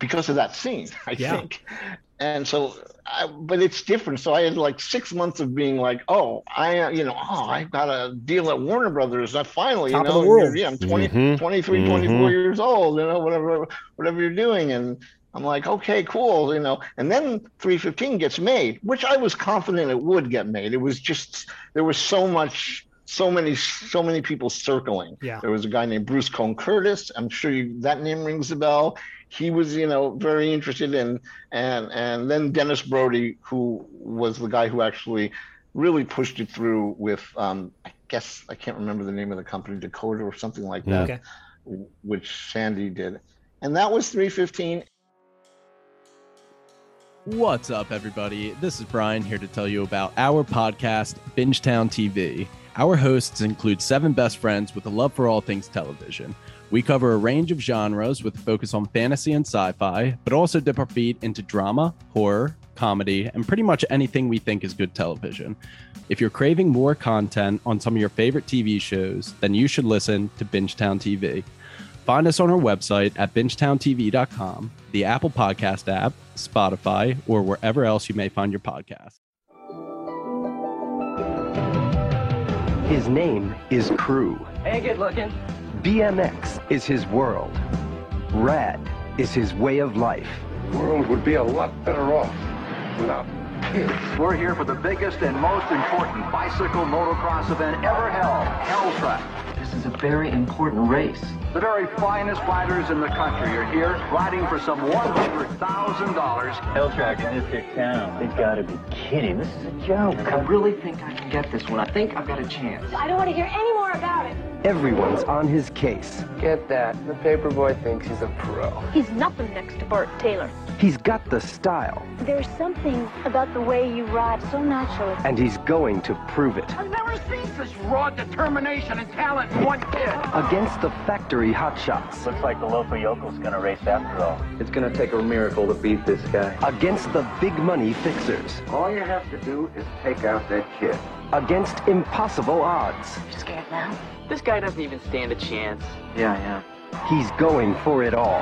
because of that scene i Yeah. think and so I, but it's different. So i had like six months of being like oh i uh, you know oh i got a deal at warner brothers. I finally Top you of know the world. yeah i'm 20 Mhm. 23 24 years old you know whatever whatever you're doing. And i'm like okay cool you know. And then 315 gets made which i was confident it would get made. It was just there was so much so many so many people circling. Yeah. there was a guy named Bruce Cohn Curtis i'm sure you, that name rings a bell he was you know very interested in and and then dennis brody who was the guy who actually really pushed it through with um i guess i can't remember the name of the company dakota or something like that Okay. which sandy did and that was 315 What's up, everybody? This is Brian here to tell you about our podcast, Bingetown TV. Our hosts include seven best friends with a love for all things television. We cover a range of genres with a focus on fantasy and sci fi, but also dip our feet into drama, horror, comedy, and pretty much anything we think is good television. If you're craving more content on some of your favorite TV shows, then you should listen to Bingetown TV. Find us on our website at bingetowntv.com, the Apple Podcast app, Spotify, or wherever else you may find your podcast. His name is Crew. Hey, good looking. BMX is his world. Rad is his way of life. The world would be a lot better off without kids. We're here for the biggest and most important bicycle motocross event ever held, Hell Track. This is a very important race. The very finest riders in the country are here riding for some $100,000. Hell Track in this here town. They've got to be kidding. This is a joke. I really think I can get this one. I think I've got a chance. I don't want to hear any more about it. Everyone's on his case. Get that. The paperboy thinks he's a pro. He's nothing next to Bart Taylor. He's got the style, There's something about the way you ride so naturally. and he's going to prove it. I've never seen such raw determination and talent in one kid. Against the factory hotshots. Looks like the local yokel's gonna race after all. It's gonna take a miracle to beat this guy. Against the big money fixers. All you have to do is take out that kid. Against impossible odds. You scared now? This guy doesn't even stand a chance. Yeah, yeah. He's going for it all.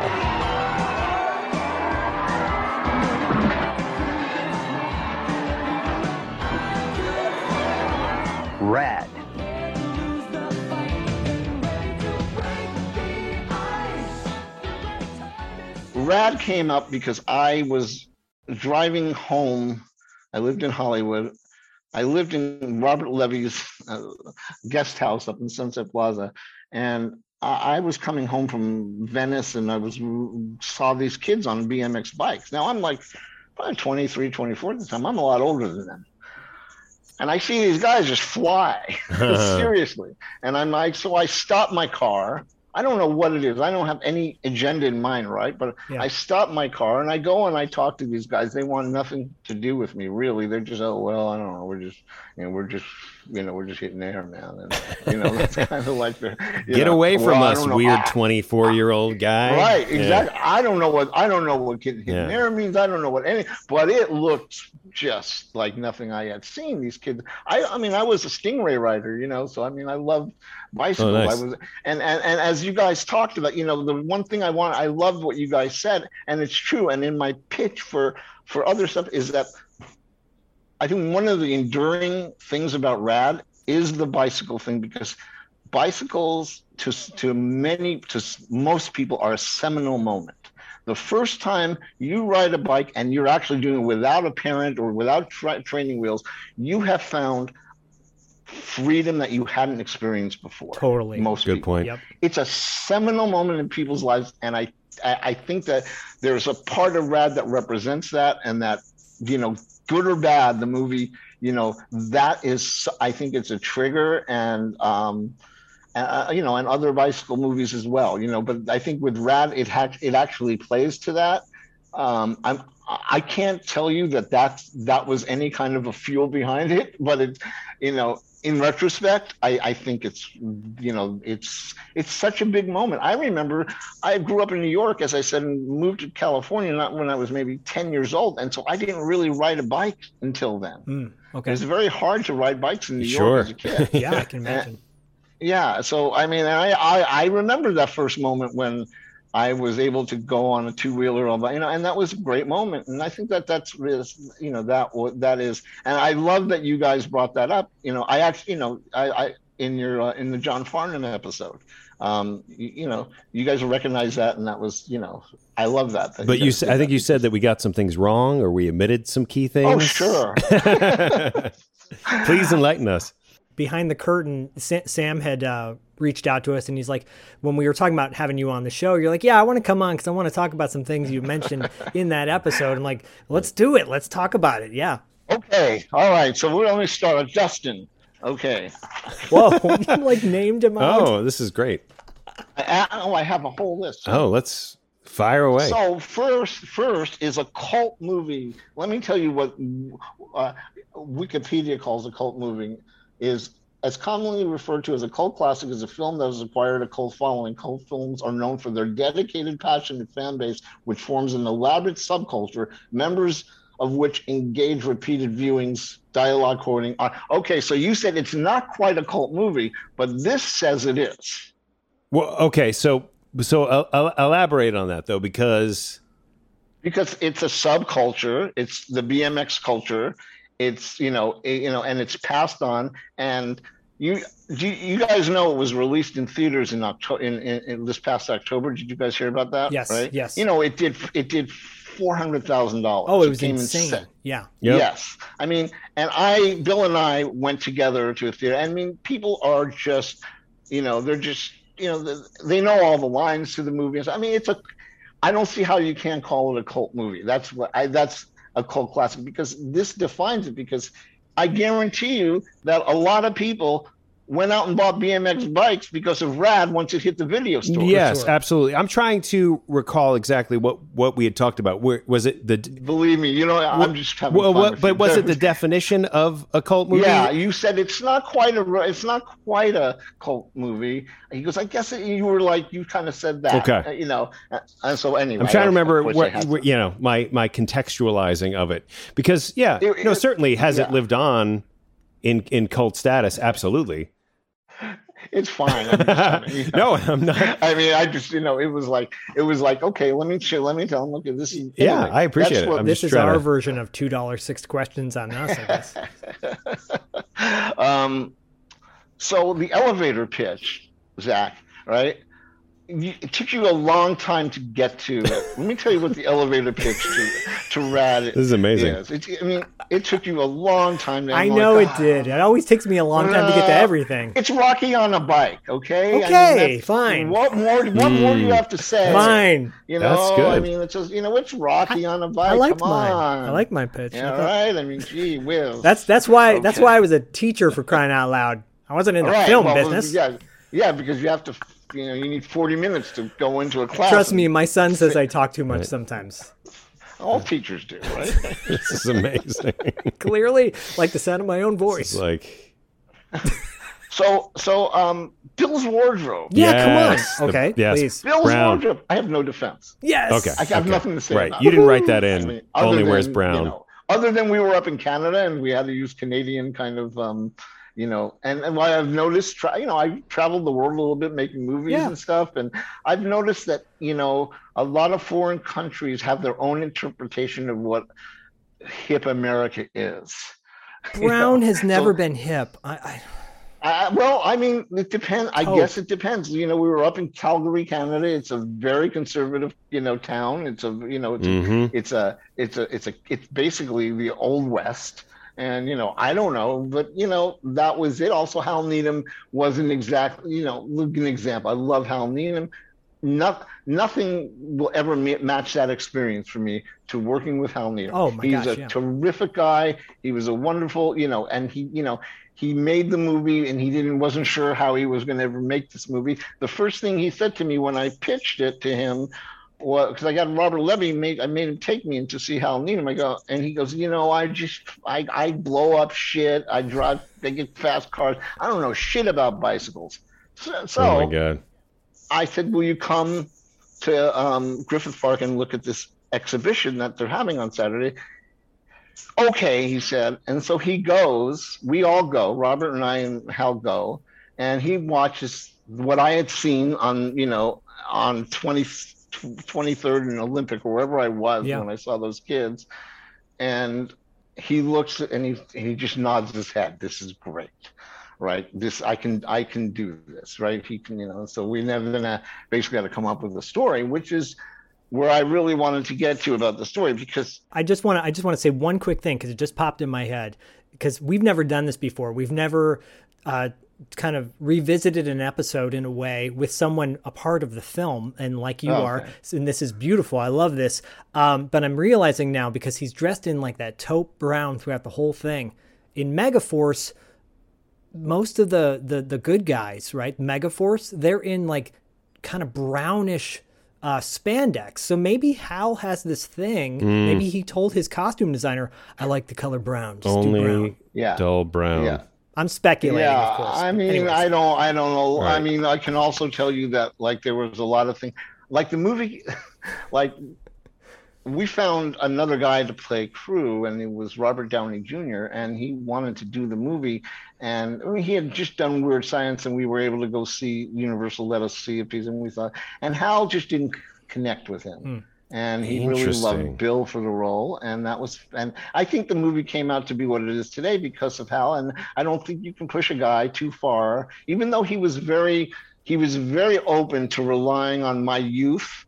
Rad. Rad came up because I was driving home. I lived in Hollywood I lived in Robert Levy's uh, guest house up in Sunset Plaza, and I, I was coming home from Venice, and I was saw these kids on BMX bikes. Now I'm like probably 23, 24 at the time. I'm a lot older than them. And I see these guys just fly seriously. And I'm like, so I stop my car I don't know what it is. I don't have any agenda in mind, right? But yeah. I stop my car and I go and I talk to these guys. They want nothing to do with me, really. They're just, oh well, I don't know. We're just, you know, we're just, you know, we're just hitting air, man. And you know, that's kind of like the get know, away from well, us, weird twenty-four-year-old guy. Right? Exactly. Yeah. I don't know what I don't know what hitting yeah. air means. I don't know what any, but it looked just like nothing I had seen. These kids. I, I mean, I was a Stingray rider, you know, so I mean, I loved bicycle. Oh, nice. I was, and, and and as you guys talked about, you know, the one thing I want, I loved what you guys said, and it's true. And in my pitch for for other stuff is that I think one of the enduring things about Rad is the bicycle thing because bicycles to to many to most people are a seminal moment. The first time you ride a bike and you're actually doing it without a parent or without tra- training wheels, you have found freedom that you hadn't experienced before. Totally. Most good people. point. Yep. It's a seminal moment in people's lives, and I, I, I think that there's a part of Rad that represents that, and that you know, good or bad, the movie, you know, that is, I think it's a trigger, and um, uh, you know, and other bicycle movies as well, you know. But I think with Rad, it had it actually plays to that. Um, I'm I can't tell you that that that was any kind of a fuel behind it, but it, you know, in retrospect, I, I think it's you know it's it's such a big moment. I remember I grew up in New York, as I said, and moved to California not when I was maybe ten years old, and so I didn't really ride a bike until then. Mm, okay, it's very hard to ride bikes in New sure. York as a kid. yeah, I can imagine. And, yeah, so I mean, I, I I remember that first moment when I was able to go on a two wheeler, you know, and that was a great moment. And I think that that's you know that that is, and I love that you guys brought that up. You know, I actually, you know, I, I in your uh, in the John Farnham episode, um, you, you, know, you guys recognize that, and that was, you know, I love that. that but you, I think you said that we got some things wrong, or we omitted some key things. Oh, sure. Please enlighten us. Behind the curtain, Sam had uh, reached out to us and he's like, when we were talking about having you on the show, you're like, yeah, I want to come on because I want to talk about some things you mentioned in that episode. I'm like, let's do it. Let's talk about it. Yeah. Okay. All right. So we're going to start with Dustin. Okay. Whoa. you like named him out. Oh, this is great. I, oh, I have a whole list. Oh, let's fire away. So first, first is a cult movie. Let me tell you what uh, Wikipedia calls a cult movie is as commonly referred to as a cult classic, is a film that has acquired a cult following. Cult films are known for their dedicated, passionate fan base, which forms an elaborate subculture, members of which engage repeated viewings, dialogue quoting. Okay, so you said it's not quite a cult movie, but this says it is. Well, okay, so so uh, elaborate on that though, because because it's a subculture. It's the BMX culture it's you know it, you know and it's passed on and you you, you guys know it was released in theaters in October in, in, in, this past October. Did you guys hear about that? Yes. Right. Yes. You know it did it did four hundred thousand dollars. Oh, it was it insane. In yeah. Yep. Yes. I mean, and I Bill and I went together to a theater. I mean, people are just you know they're just you know they know all the lines to the movies. I mean, it's a I don't see how you can call it a cult movie. That's what I that's a cult classic because this defines it. Because I guarantee you that a lot of people went out and bought BMX bikes because of Rad once it hit the video store. Yes, sure. absolutely. I'm trying to recall exactly what what we had talked about. Where was it? The believe me, you know, I'm just having well, fun. but was it the definition of a cult movie? Yeah, you said it's not quite a it's not quite a cult movie. He goes, I guess it, you were like you kind of said that. Okay, uh, you know, uh, and so anyway, I'm trying to remember what you know my my contextualizing of it because yeah, it, it, no, certainly has yeah. it lived on in in cult status? Absolutely. It's fine. I'm just, you know. no, I'm not. I mean, I just you know, it was like it was like okay, let me let me tell him. Look at this. Anyway, yeah, I appreciate it. this is our to... version of two dollar six questions on us. I guess. um, so the elevator pitch, Zak, right? You, it took you a long time to get to. Let me tell you what the elevator pitch to, to Rad. This is amazing. Is. It, I mean, it took you a long time. To, I know like, it did. It always takes me a long time to get to everything. It's Rocky on a bike, okay? I mean, Okay, fine. What more? What more do you hmm. have to say? Mine. You know, That's good. I mean, it's just you know, it's Rocky on a bike. I liked Come mine. on. I like my pitch. Yeah, I right. I mean, gee whiz. That's that's why that's why I was a teacher for crying out loud. I wasn't in the Right, film well, business. Yeah, yeah, because you have to, you know, you need forty minutes to go into a class. Trust me, my son says I talk too much sometimes. All teachers do, right? This is amazing. Clearly, like the sound of my own voice. Like so, so, um, Bill's wardrobe. Yeah, come on. The- Okay, yes, please. Bill's Brown. wardrobe. I have no defense. Yes. Okay. I have okay. nothing to say Right. about You didn't write that in. I mean, other Only wears brown. You know, other than we were up in Canada and we had to use Canadian kind of, um, you know, and, and what I've noticed, tra- you know, i've traveled the world a little bit making movies Yeah. and stuff, and I've noticed that, you know, a lot of foreign countries have their own interpretation of what hip America is. You Brown know, has never so- been hip. I, I uh, well, I mean, it depends. I Oh. guess it depends. You know, we were up in Calgary, Canada. It's a very conservative, you know, town. It's a, you know, it's Mhm. a, it's a, it's a, it's a, it's basically the old west. And you know, I don't know, but you know, that was it. Also, Hal Needham wasn't exactly, you know, look an example. I love Hal Needham. Not, nothing will ever ma- match that experience for me to working with Hal Needham. Oh, my He's gosh, a yeah. terrific guy. He was a wonderful, you know, and he, you know, he made the movie and he didn't wasn't sure how he was going to ever make this movie. The first thing he said to me when I pitched it to him was because I got Robert Levy made I made him take me in to see Hal Needham. I go and he goes, you know, I just I I blow up shit. I drive they get fast cars. I don't know shit about bicycles. So, so oh my god. I said, "Will you come to um, Griffith Park and look at this exhibition that they're having on Saturday?" Okay, he said, and so he goes. We all go. Robert and I and Hal go, and he watches what I had seen on, you know, on 20, 23rd and Olympic or wherever I was Yeah. when I saw those kids, and he looks and he he just nods his head. This is great right this i can i can do this right he can you know so we never gonna basically had to come up with a story which is where i really wanted to get to about the story because I just want to I just want to say one quick thing because it just popped in my head because we've never done this before. We've never uh, kind of revisited an episode in a way with someone a part of the film and like you Oh, are okay. and this is beautiful i love this um, but i'm realizing now because he's dressed in like that taupe brown throughout the whole thing in megaforce most of the the the good guys right megaforce they're in like kind of brownish uh, spandex so maybe hal has this thing Mm. maybe he told his costume designer i like the color brown just do brown Only Yeah. dull brown. Yeah. I'm speculating yeah of course i mean Anyways. i don't i don't know i mean i can also tell you that like there was a lot of things like the movie like we found another guy to play crew and it was robert downey jr and he wanted to do the movie and I mean, he had just done weird science and we were able to go see universal let us see a piece and we thought and hal just didn't connect with him Hmm. And he really loved bill for the role and that was and i think the movie came out to be what it is today because of hal and i don't think you can push a guy too far even though he was very he was very open to relying on my youth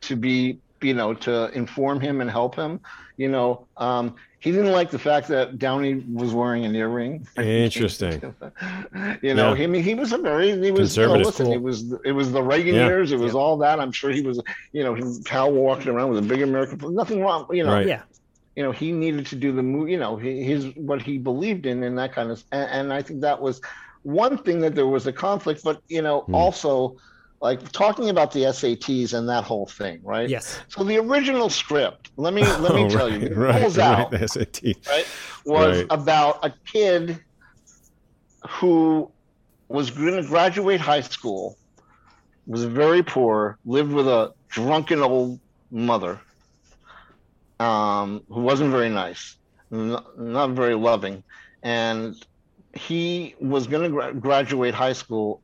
to be you know to inform him and help him you know um he didn't like the fact that downey was wearing an earring Interesting. you know Yeah. I mean he was a very he was you know, Conservative. listen, it was it was the reagan Yeah. years it was all that i'm sure he was you know he, hal walking around with a big american flag. nothing wrong you know Right. yeah you know he needed to do the movie you know he- his what he believed in and that kind of and, and i think that was one thing that there was a conflict but you know Hmm. also like talking about the sats and that whole thing right yes so the original script let me let me Oh, tell right, you right, pulls right, out the SAT. right was Right. about a kid who was going to graduate high school was very poor lived with a drunken old mother um, who wasn't very nice not, not very loving and he was going to gra- graduate high school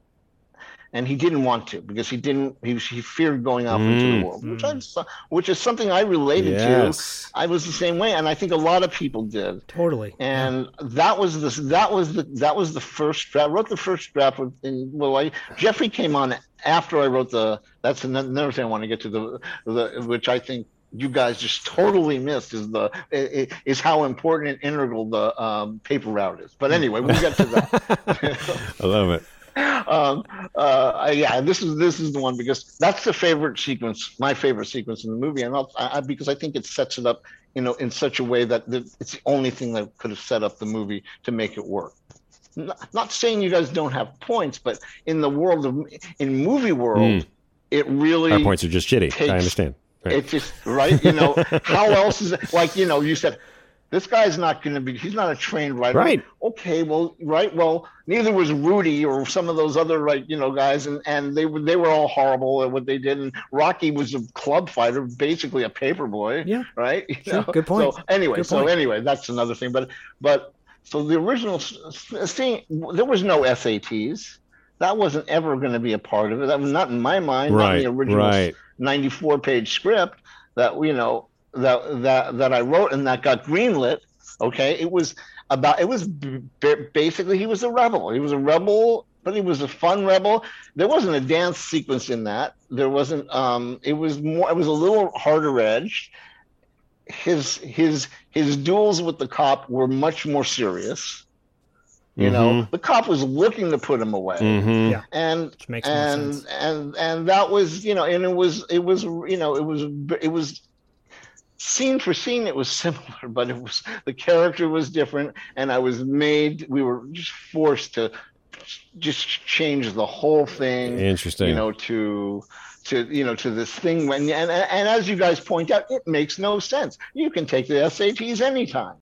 and he didn't want to because he didn't he, he feared going out into Mm. the world which I which is something I related Yes. to I was the same way and I think a lot of people did Totally. and that was the that was the that was the first draft. I wrote the first draft with- in well, I Geoffrey came on after I wrote the. That's another thing I want to get to the the which I think you guys just totally missed is the i- i- is how important and integral the um, paper route is. But anyway, we'll get to that. I love it. Um, uh, yeah, this is this is the one because that's the favorite sequence, my favorite sequence in the movie, and I'll, I, I- because I think it sets it up, you know, in such a way that the, it's the only thing that could have set up the movie to make it work. Not, not saying you guys don't have points, but in the world of in movie world, Mm. it really Our points are just shitty. takes- I understand. Right. it's just right. You know, how else is it? Like you know, you said this guy's not going to be. He's not a trained writer. Right. Okay. Well, right. Well, neither was Rudy or some of those other like you know guys, and and they were they were all horrible at what they did. And Rocky was a club fighter, basically a paper boy. Yeah. Right. Sure, good point. So anyway, Good so point. anyway, that's another thing. But but so the original thing, there was no SATs. That wasn't ever going to be a part of it. That was not in my mind. Not in Right, the original right. 94 page script that you know that that that I wrote and that got greenlit. Okay, it was about it was b- b- basically he was a rebel. He was a rebel, but he was a fun rebel. There wasn't a dance sequence in that. There wasn't. Um, it was more. It was a little harder edged. His his his duels with the cop were much more serious. You know, Mhm. the cop was looking to put him away Mhm. Yeah. and makes and sense. and and that was you know and it was it was you know it was it was scene for scene it was similar but it was the character was different and i was made we were just forced to just change the whole thing Interesting. you know to to you know to this thing when and, and and as you guys point out it makes no sense you can take the sats anytime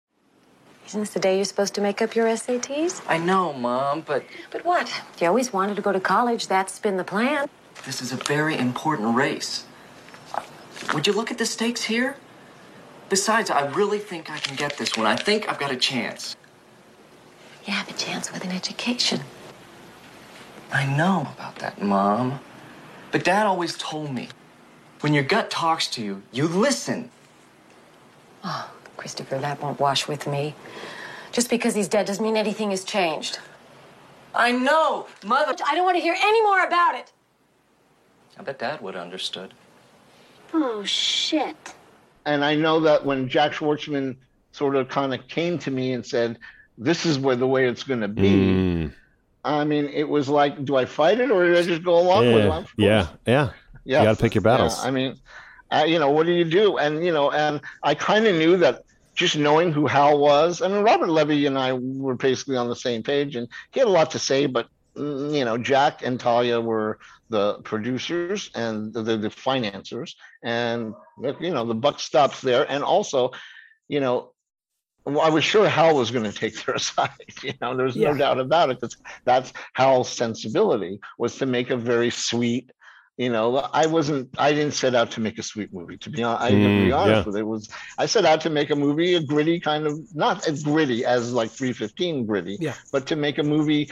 Isn't this the day you're supposed to make up your SATs? I know, Mom, but But what? You always wanted to go to college. That's been the plan. this is a very important race. Would you look at the stakes here? Besides, I really think I can get this one. I think I've got a chance. You have a chance with an education. I know about that, Mom. But Dad always told me when your gut talks to you, you listen. Oh, Christopher, that won't wash with me. Just because he's dead doesn't mean anything has changed. I know, Mother. I don't want to hear any more about it. I bet Dad would have understood. Oh, shit. And I know that when Jack Schwartzman sort of kind of came to me and said, "This is where the way it's going to be," Mm. I mean, it was like, do I fight it or do I just go along with it? Yeah. Yeah. Yeah. Yeah. You got to pick your battles. Yeah, I mean, uh, you know, what do you do? And you know, and I kind of knew that just knowing who Hal was. I mean, Robert Levy and I were basically on the same page, and he had a lot to say. But you know, Jack and Talia were the producers and the, the, the financiers, and you know, the buck stops there. And also, you know. I was sure Hal was going to take their side. You know, there's no doubt about it. That's that's Hal's sensibility was to make a very sweet, you know i wasn't i didn't set out to make a sweet movie to be honest i to Mm, be honest yeah. with it. it was i set out to make a movie a gritty kind of not as gritty as like 315 gritty Yeah. but to make a movie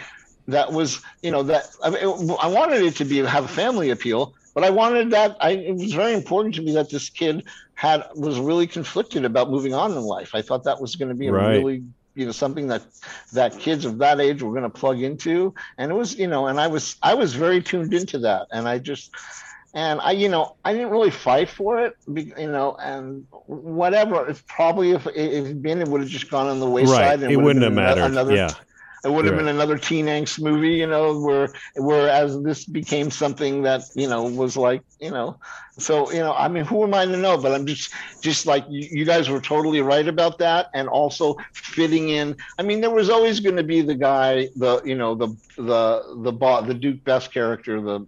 that was you know that I, mean, I wanted it to be have a family appeal but i wanted that i it was very important to me that this kid had was really conflicted about moving on in life i thought that was going to be a Right. really you know something that that kids of that age were going to plug into and it was you know and i was i was very tuned into that and i just and i you know i didn't really fight for it you know and whatever it's probably if had been it would have just gone on the wayside right. and It would wouldn't have mattered. another yeah. It would have Right. been another teen angst movie, you know, where whereas this became something that you know was like, you know, so you know, I mean, who am I to know? But I'm just just like you, you guys were totally right about that, and also fitting in. I mean, there was always going to be the guy, the you know, the the the boss, the Duke Best character, the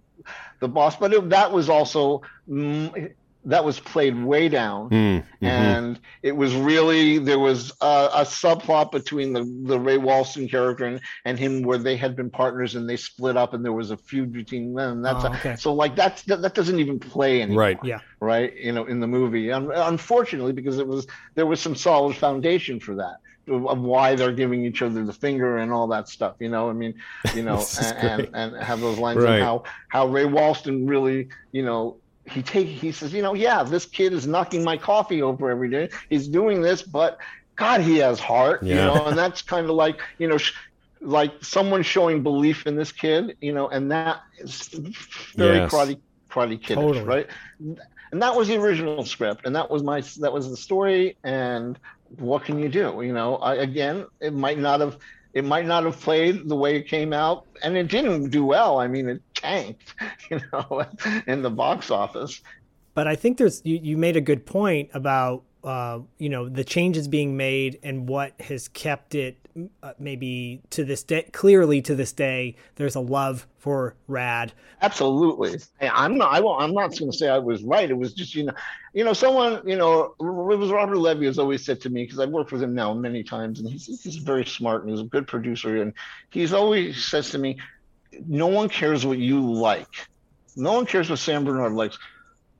the boss, but it, that was also. Mm, that was played way down, Mm, mhm. and it was really there was a, a subplot between the the Ray Walston character and, and him where they had been partners and they split up and there was a feud between them. And that's Oh, okay. so like that's that, that doesn't even play anymore, Right. Yeah. right? You know, in the movie, Un unfortunately, because it was there was some solid foundation for that. of, of why they're giving each other the finger and all that stuff. You know, I mean, you know, and, and and have those lines Right. and how how Ray Walston really, you know, he take he says, you know, yeah, this kid is knocking my coffee over every day. He's doing this, but God, he has heart, you know, and that's kind of like, you know. Sh- like someone showing belief in this kid, you know, and that is very Yes. karate karate kiddish, Totally. right? And that was the original script, and that was my that was the story. And what can you do? You know, I, again, it might not have it might not have played the way it came out, and it didn't do well. I mean, it tanked, you know, in the box office. But I think there's you, you made a good point about uh, you know the changes being made and what has kept it uh, maybe to this day clearly to this day there's a love for Rad. Absolutely. I'm not. I won't, I'm not going to say I was right. It was just you know, you know, someone you know, it was Robert Levy has always said to me because I've worked with him now many times, and he's he's very smart and he's a good producer, and he's always says to me, no one cares what you like, no one cares what Sam Bernard likes.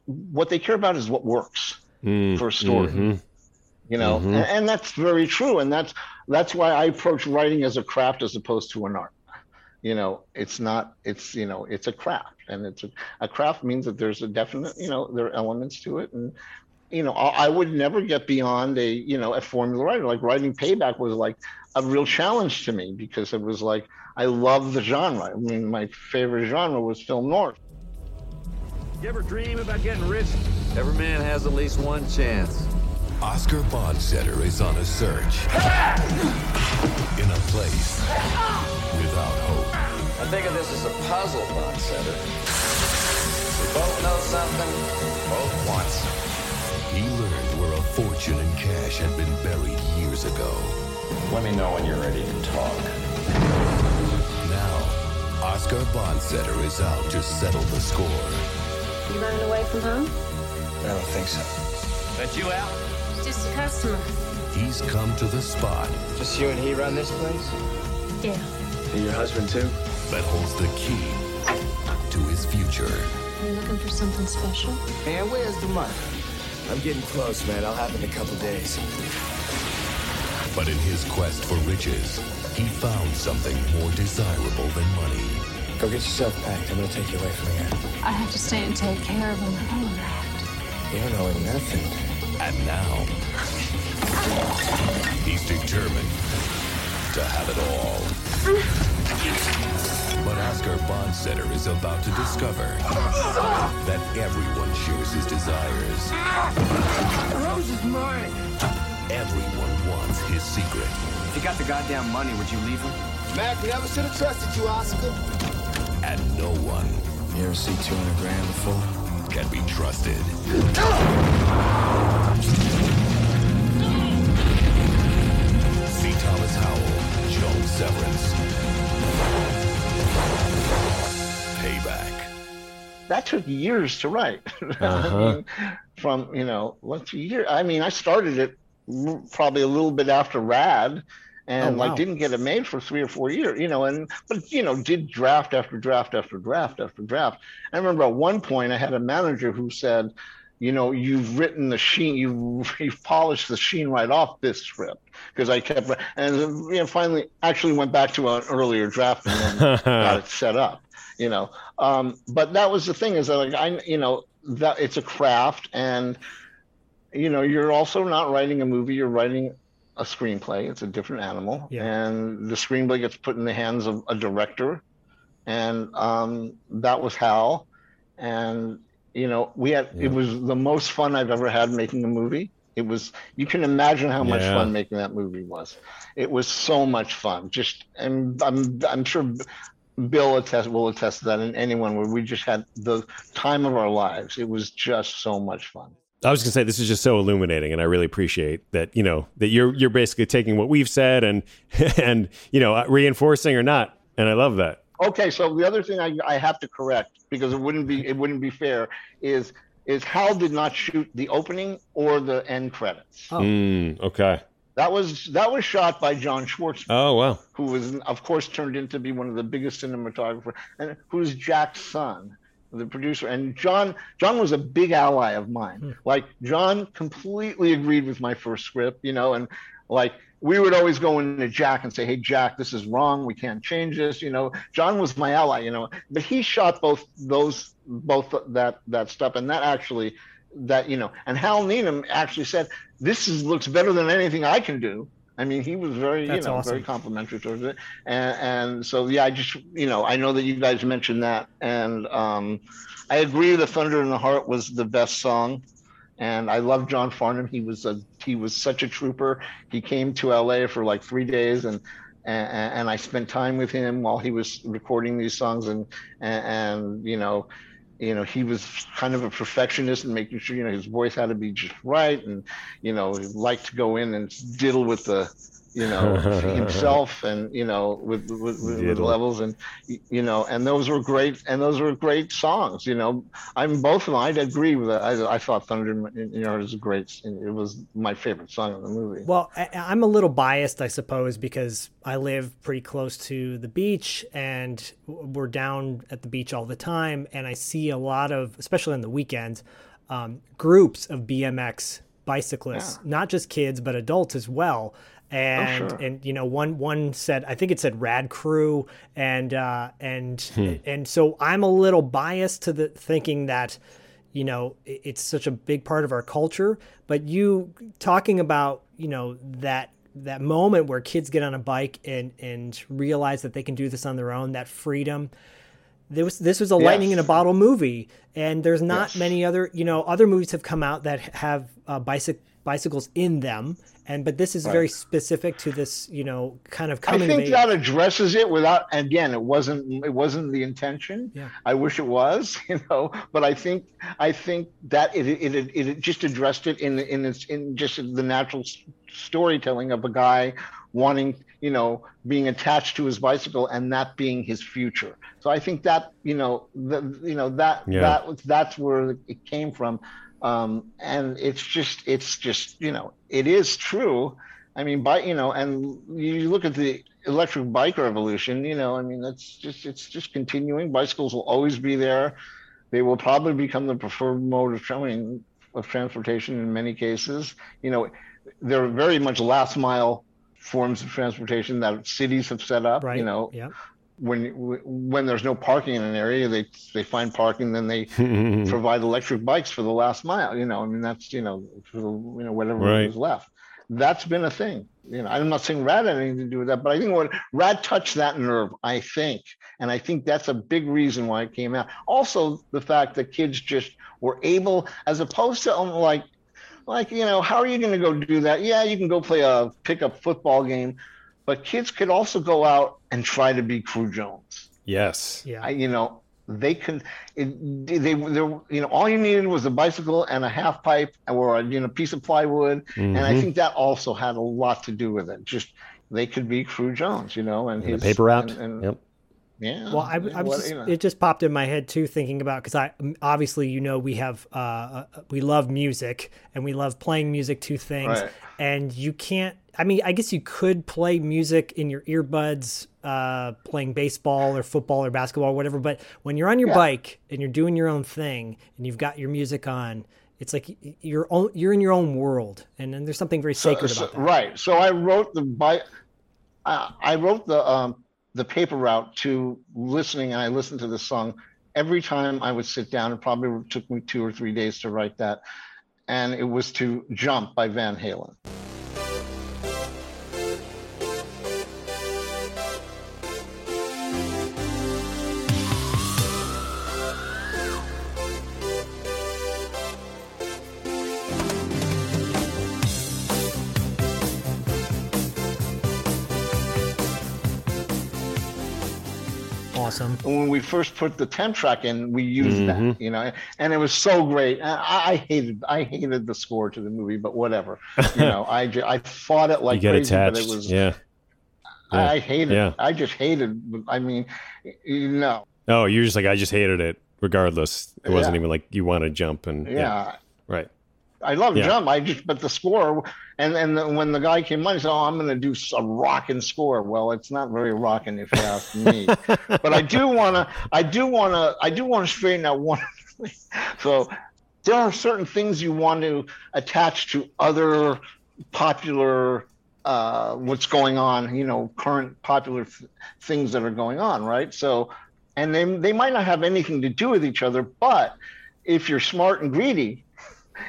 What they care about is what works Mm, for a story mhm. You know Mhm. and, and that's very true and that's that's why i approach writing as a craft as opposed to an art you know it's not it's you know it's a craft and it's a, a craft means that there's a definite you know there are elements to it and you know I, I would never get beyond a you know a formula writer like writing payback was like a real challenge to me because it was like i love the genre i mean my favorite genre was film noir You ever dream about getting rich? Every man has at least one chance. Oscar Bondsetter is on a search in a place without hope. I think of this as a puzzle, Bond Setter. We both know something, both want something. He learned where a fortune in cash had been buried years ago. Let me know when you're ready to talk. Now, Oscar Bondsetter is out to settle the score. You running away from home? I don't think so. Let you out? Just a customer. He's come to the spot Just you and he run this place? Yeah. And your husband too? that holds the key to his future. Are you looking for something special? Man, where's the money? I'm getting close, man. I'll have it in a couple days. But in his quest for riches, he found something more desirable than money. Go get yourself packed. I'm gonna take you away from here. I have to stay and take care of him. Oh, You don't know nothing. And now, he's determined to have it all. But Oscar Bondsetter is about to discover that everyone shares his desires. Rose is mine. Everyone wants his secret. If you got the goddamn money, would you leave him? Mac, never should have trusted you, Oscar. And no one You ever see 200 grand before? can be trusted. Ah! C. Thomas Howell, Joan Severance. Payback. that took years to write. Uh-huh. mean, from you know, what's a year? I mean, I started it probably a little bit after Rad, and Oh, wow. like didn't get it made for three or four years. You know, and but you know, did draft after draft after draft after draft. I remember at one point I had a manager who said. You know, you've written the sheen, you've, you've polished the sheen right off this script because I kept, and you know, finally actually went back to an earlier draft and then got it set up you know. Um but that was the thing is that like i you know that it's a craft and you know you're also not writing a movie you're writing a screenplay it's a different animal. Yeah. and the screenplay gets put in the hands of a director and um that was hal. And you know we had Yeah. it was the most fun i've ever had making a movie it was you can imagine how much Yeah. fun making that movie was it was so much fun just and i'm i'm sure Bill attest will attest to that, and anyone where we just had the time of our lives. It was just so much fun. I was gonna say this is just so illuminating, and I really appreciate that. You know that you're you're basically taking what we've said and and you know reinforcing or not, and I love that. Okay, so the other thing I, I have to correct because it wouldn't be it wouldn't be fair is is Hal did not shoot the opening or the end credits. Oh. Mm, okay. That was that was shot by John Schwartzman. Oh wow. who was of course turned into be one of the biggest cinematographers and who's Jack's son the producer and John John was a big ally of mine like John completely agreed with my first script you know and like we would always go into Jack and say, "Hey, Jack, this is wrong. We can't change this." You know, John was my ally. You know, but he shot both those both that that stuff, and that actually that you know, and Hal Needham actually said, "This is looks better than anything I can do." I mean, he was very, That's you know, awesome. very complimentary towards it, and, and so yeah, I just, you know, I know that you guys mentioned that, and um, I agree. The Thunder in the Heart was the best song, and I love John Farnham. He was a, he was such a trooper. He came to LA for like three days, and and, and I spent time with him while he was recording these songs, and and, and you know, you know he was kind of a perfectionist and making sure you know his voice had to be just right and you know he liked to go in and diddle with the you know himself and you know with with, with, with levels and you know and those were great and those were great songs you know i'm both of them i'd agree with that i, I thought thunder in your heart is a great it was my favorite song in the movie Well, I, I'm a little biased, I suppose, because I live pretty close to the beach and we're down at the beach all the time. And I see a lot of, especially on the weekends, um, groups of BMX bicyclists, not just kids, but adults as well. And sure. and you know one one said I think it said Rad Crew and uh, and Hmm. and so I'm a little biased to the thinking that you know it's such a big part of our culture but you talking about you know that that moment where kids get on a bike and and realize that they can do this on their own that freedom this was this was a lightning in a bottle movie and there's not Yes. many other you know other movies have come out that have uh, bicyc- bicycles in them and but this is Right. very specific to this you know kind of I coming of think age. that addresses it without again it wasn't it wasn't the intention. Yeah. I wish it was, you know, but I think I think that it it it, it just addressed it in in its in just the natural s- storytelling of a guy wanting, you know, being attached to his bicycle and that being his future. So I think that, you know, the, you know that Yeah. that that's where it came from. Um, and it's just it's just, you know, it is true. I mean, by you know, and you look at the electric bike revolution. You know, I mean, that's just it's just continuing. Bicycles will always be there. They will probably become the preferred mode of tra- I mean, of transportation in many cases. You know, they're very much last mile forms of transportation that cities have set up. right You know, yeah when when there's no parking in an area, they they find parking, then they provide electric bikes for the last mile. You know, I mean that's you know for the, you know whatever Right. is left. That's been a thing. You know, I'm not saying Rad had anything to do with that, but I think what Rad touched that nerve. I think, and I think that's a big reason why it came out. Also, the fact that kids just were able, as opposed to um, like like you know how are you going to go do that yeah you can go play a pickup football game but kids could also go out and try to be Cru Jones yes yeah I, you know they can it, they they you know all you needed was a bicycle and a half pipe or a you know piece of plywood and i Mhm. think that also had a lot to do with it just they could be Cru Jones you know and And his paper route. and, and- Yep. yeah Well, I, I was what- just, you know. it just popped in my head too, thinking about because I obviously you know we have uh, uh, we love music and we love playing music to things, Right. and you can't. I mean, I guess you could play music in your earbuds, uh, playing baseball or football or basketball or whatever. But when you're on your Yeah. bike and you're doing your own thing and you've got your music on, it's like you're own, you're in your own world, and then there's something very sacred So- about that. Right. So I wrote the bi- I, I wrote the um, the paper route to listening, and I listened to the song every time I would sit down. It probably took me two or three days to write that, and it was to "Jump" by Van Halen. Awesome. When we first put the temp track in, we used Mhm. that, you know, and it was so great. I, I hated, I hated the score to the movie, but whatever, you know, I, ju- I fought it like you get crazy, attached. but it was, yeah. I, Yeah. I hated, Yeah. it. I just hated. I mean, you know, Oh, you're just like I just hated it. Regardless, it wasn't Yeah. even like you want to jump and yeah. right. I love Yeah. Jump. I just, but the score, and and the, when the guy came on, he said, "Oh, I'm going to do a rockin' score." Well, it's not very rockin' if you ask me. but I do want to, I do want to, I do want to straighten out one. so there are certain things you want to attach to other popular uh, what's going on, you know, current popular th- things that are going on, right? So, and they they might not have anything to do with each other, but if you're smart and greedy,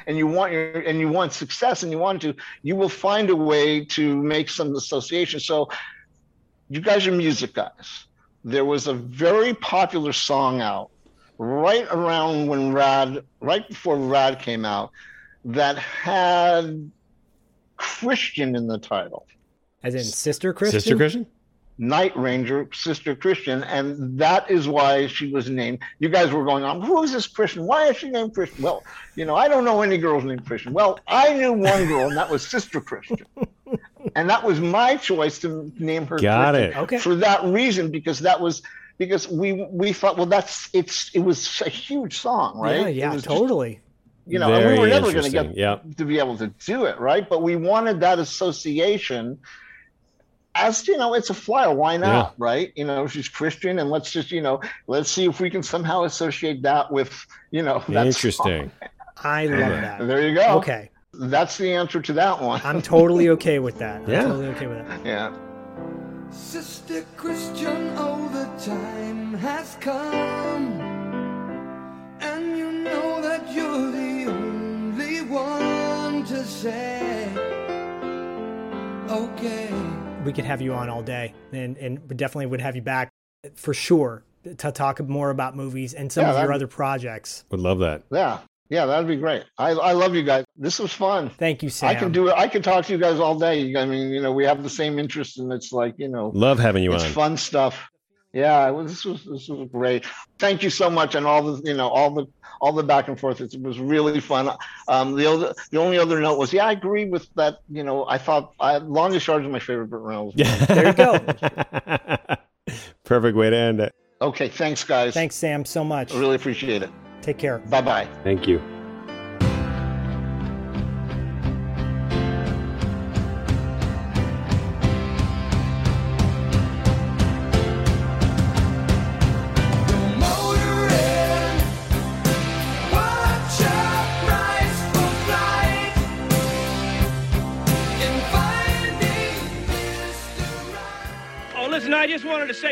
and you want your and you want success and you want to, you will find a way to make some association. So, you guys are music guys. There was a very popular song out right around when Rad, right before Rad came out, that had Christian in the title. As in Sister Christian? Sister Christian? Night Ranger, Sister Christian, and that is why she was named. You guys were going on, who is this Christian? Why is she named Christian? Well, you know, I don't know any girls named Christian. Well, I knew one girl, and that was Sister Christian. and that was my choice to name her Got Christian it. Okay. for that reason, because that was because we we thought, well, that's it's it was a huge song, right? Yeah, It yeah, was just- totally. you know, and we were never going to get Yeah. to be able to do it, right? But we wanted that association as you know, it's a flyer. Why not, Yeah. right? You know, she's Christian, and let's just you know, let's see if we can somehow associate that with you know, that Interesting. I love that. There you go. Okay. That's the answer to that one. I'm totally okay with that. I'm Yeah. totally okay with that. yeah. Sister Christian, oh, the time has come. And you know that you're the only one to say, okay. We could have you on all day, and and we definitely would have you back for sure to talk more about movies and some Yeah, of your other projects. Would love that. Yeah. Yeah, that'd be great. I, I love you guys. This was fun. Thank you, Sam. I can do it. I can talk to you guys all day. I mean, you know, we have the same interest, and it's like, you know, Love having you it's on. fun stuff. Yeah, it was, this was this was great. Thank you so much, and all the you know all the all the back and forth. It was really fun. Um, the other the only other note was, yeah, I agree with that. You know, I thought I, Longest Yard is my favorite Burt Reynolds. movie. There you go. Perfect way to end it. okay, thanks, guys. Thanks, Sam, so much. I really appreciate it. Take care. Bye bye. Thank you.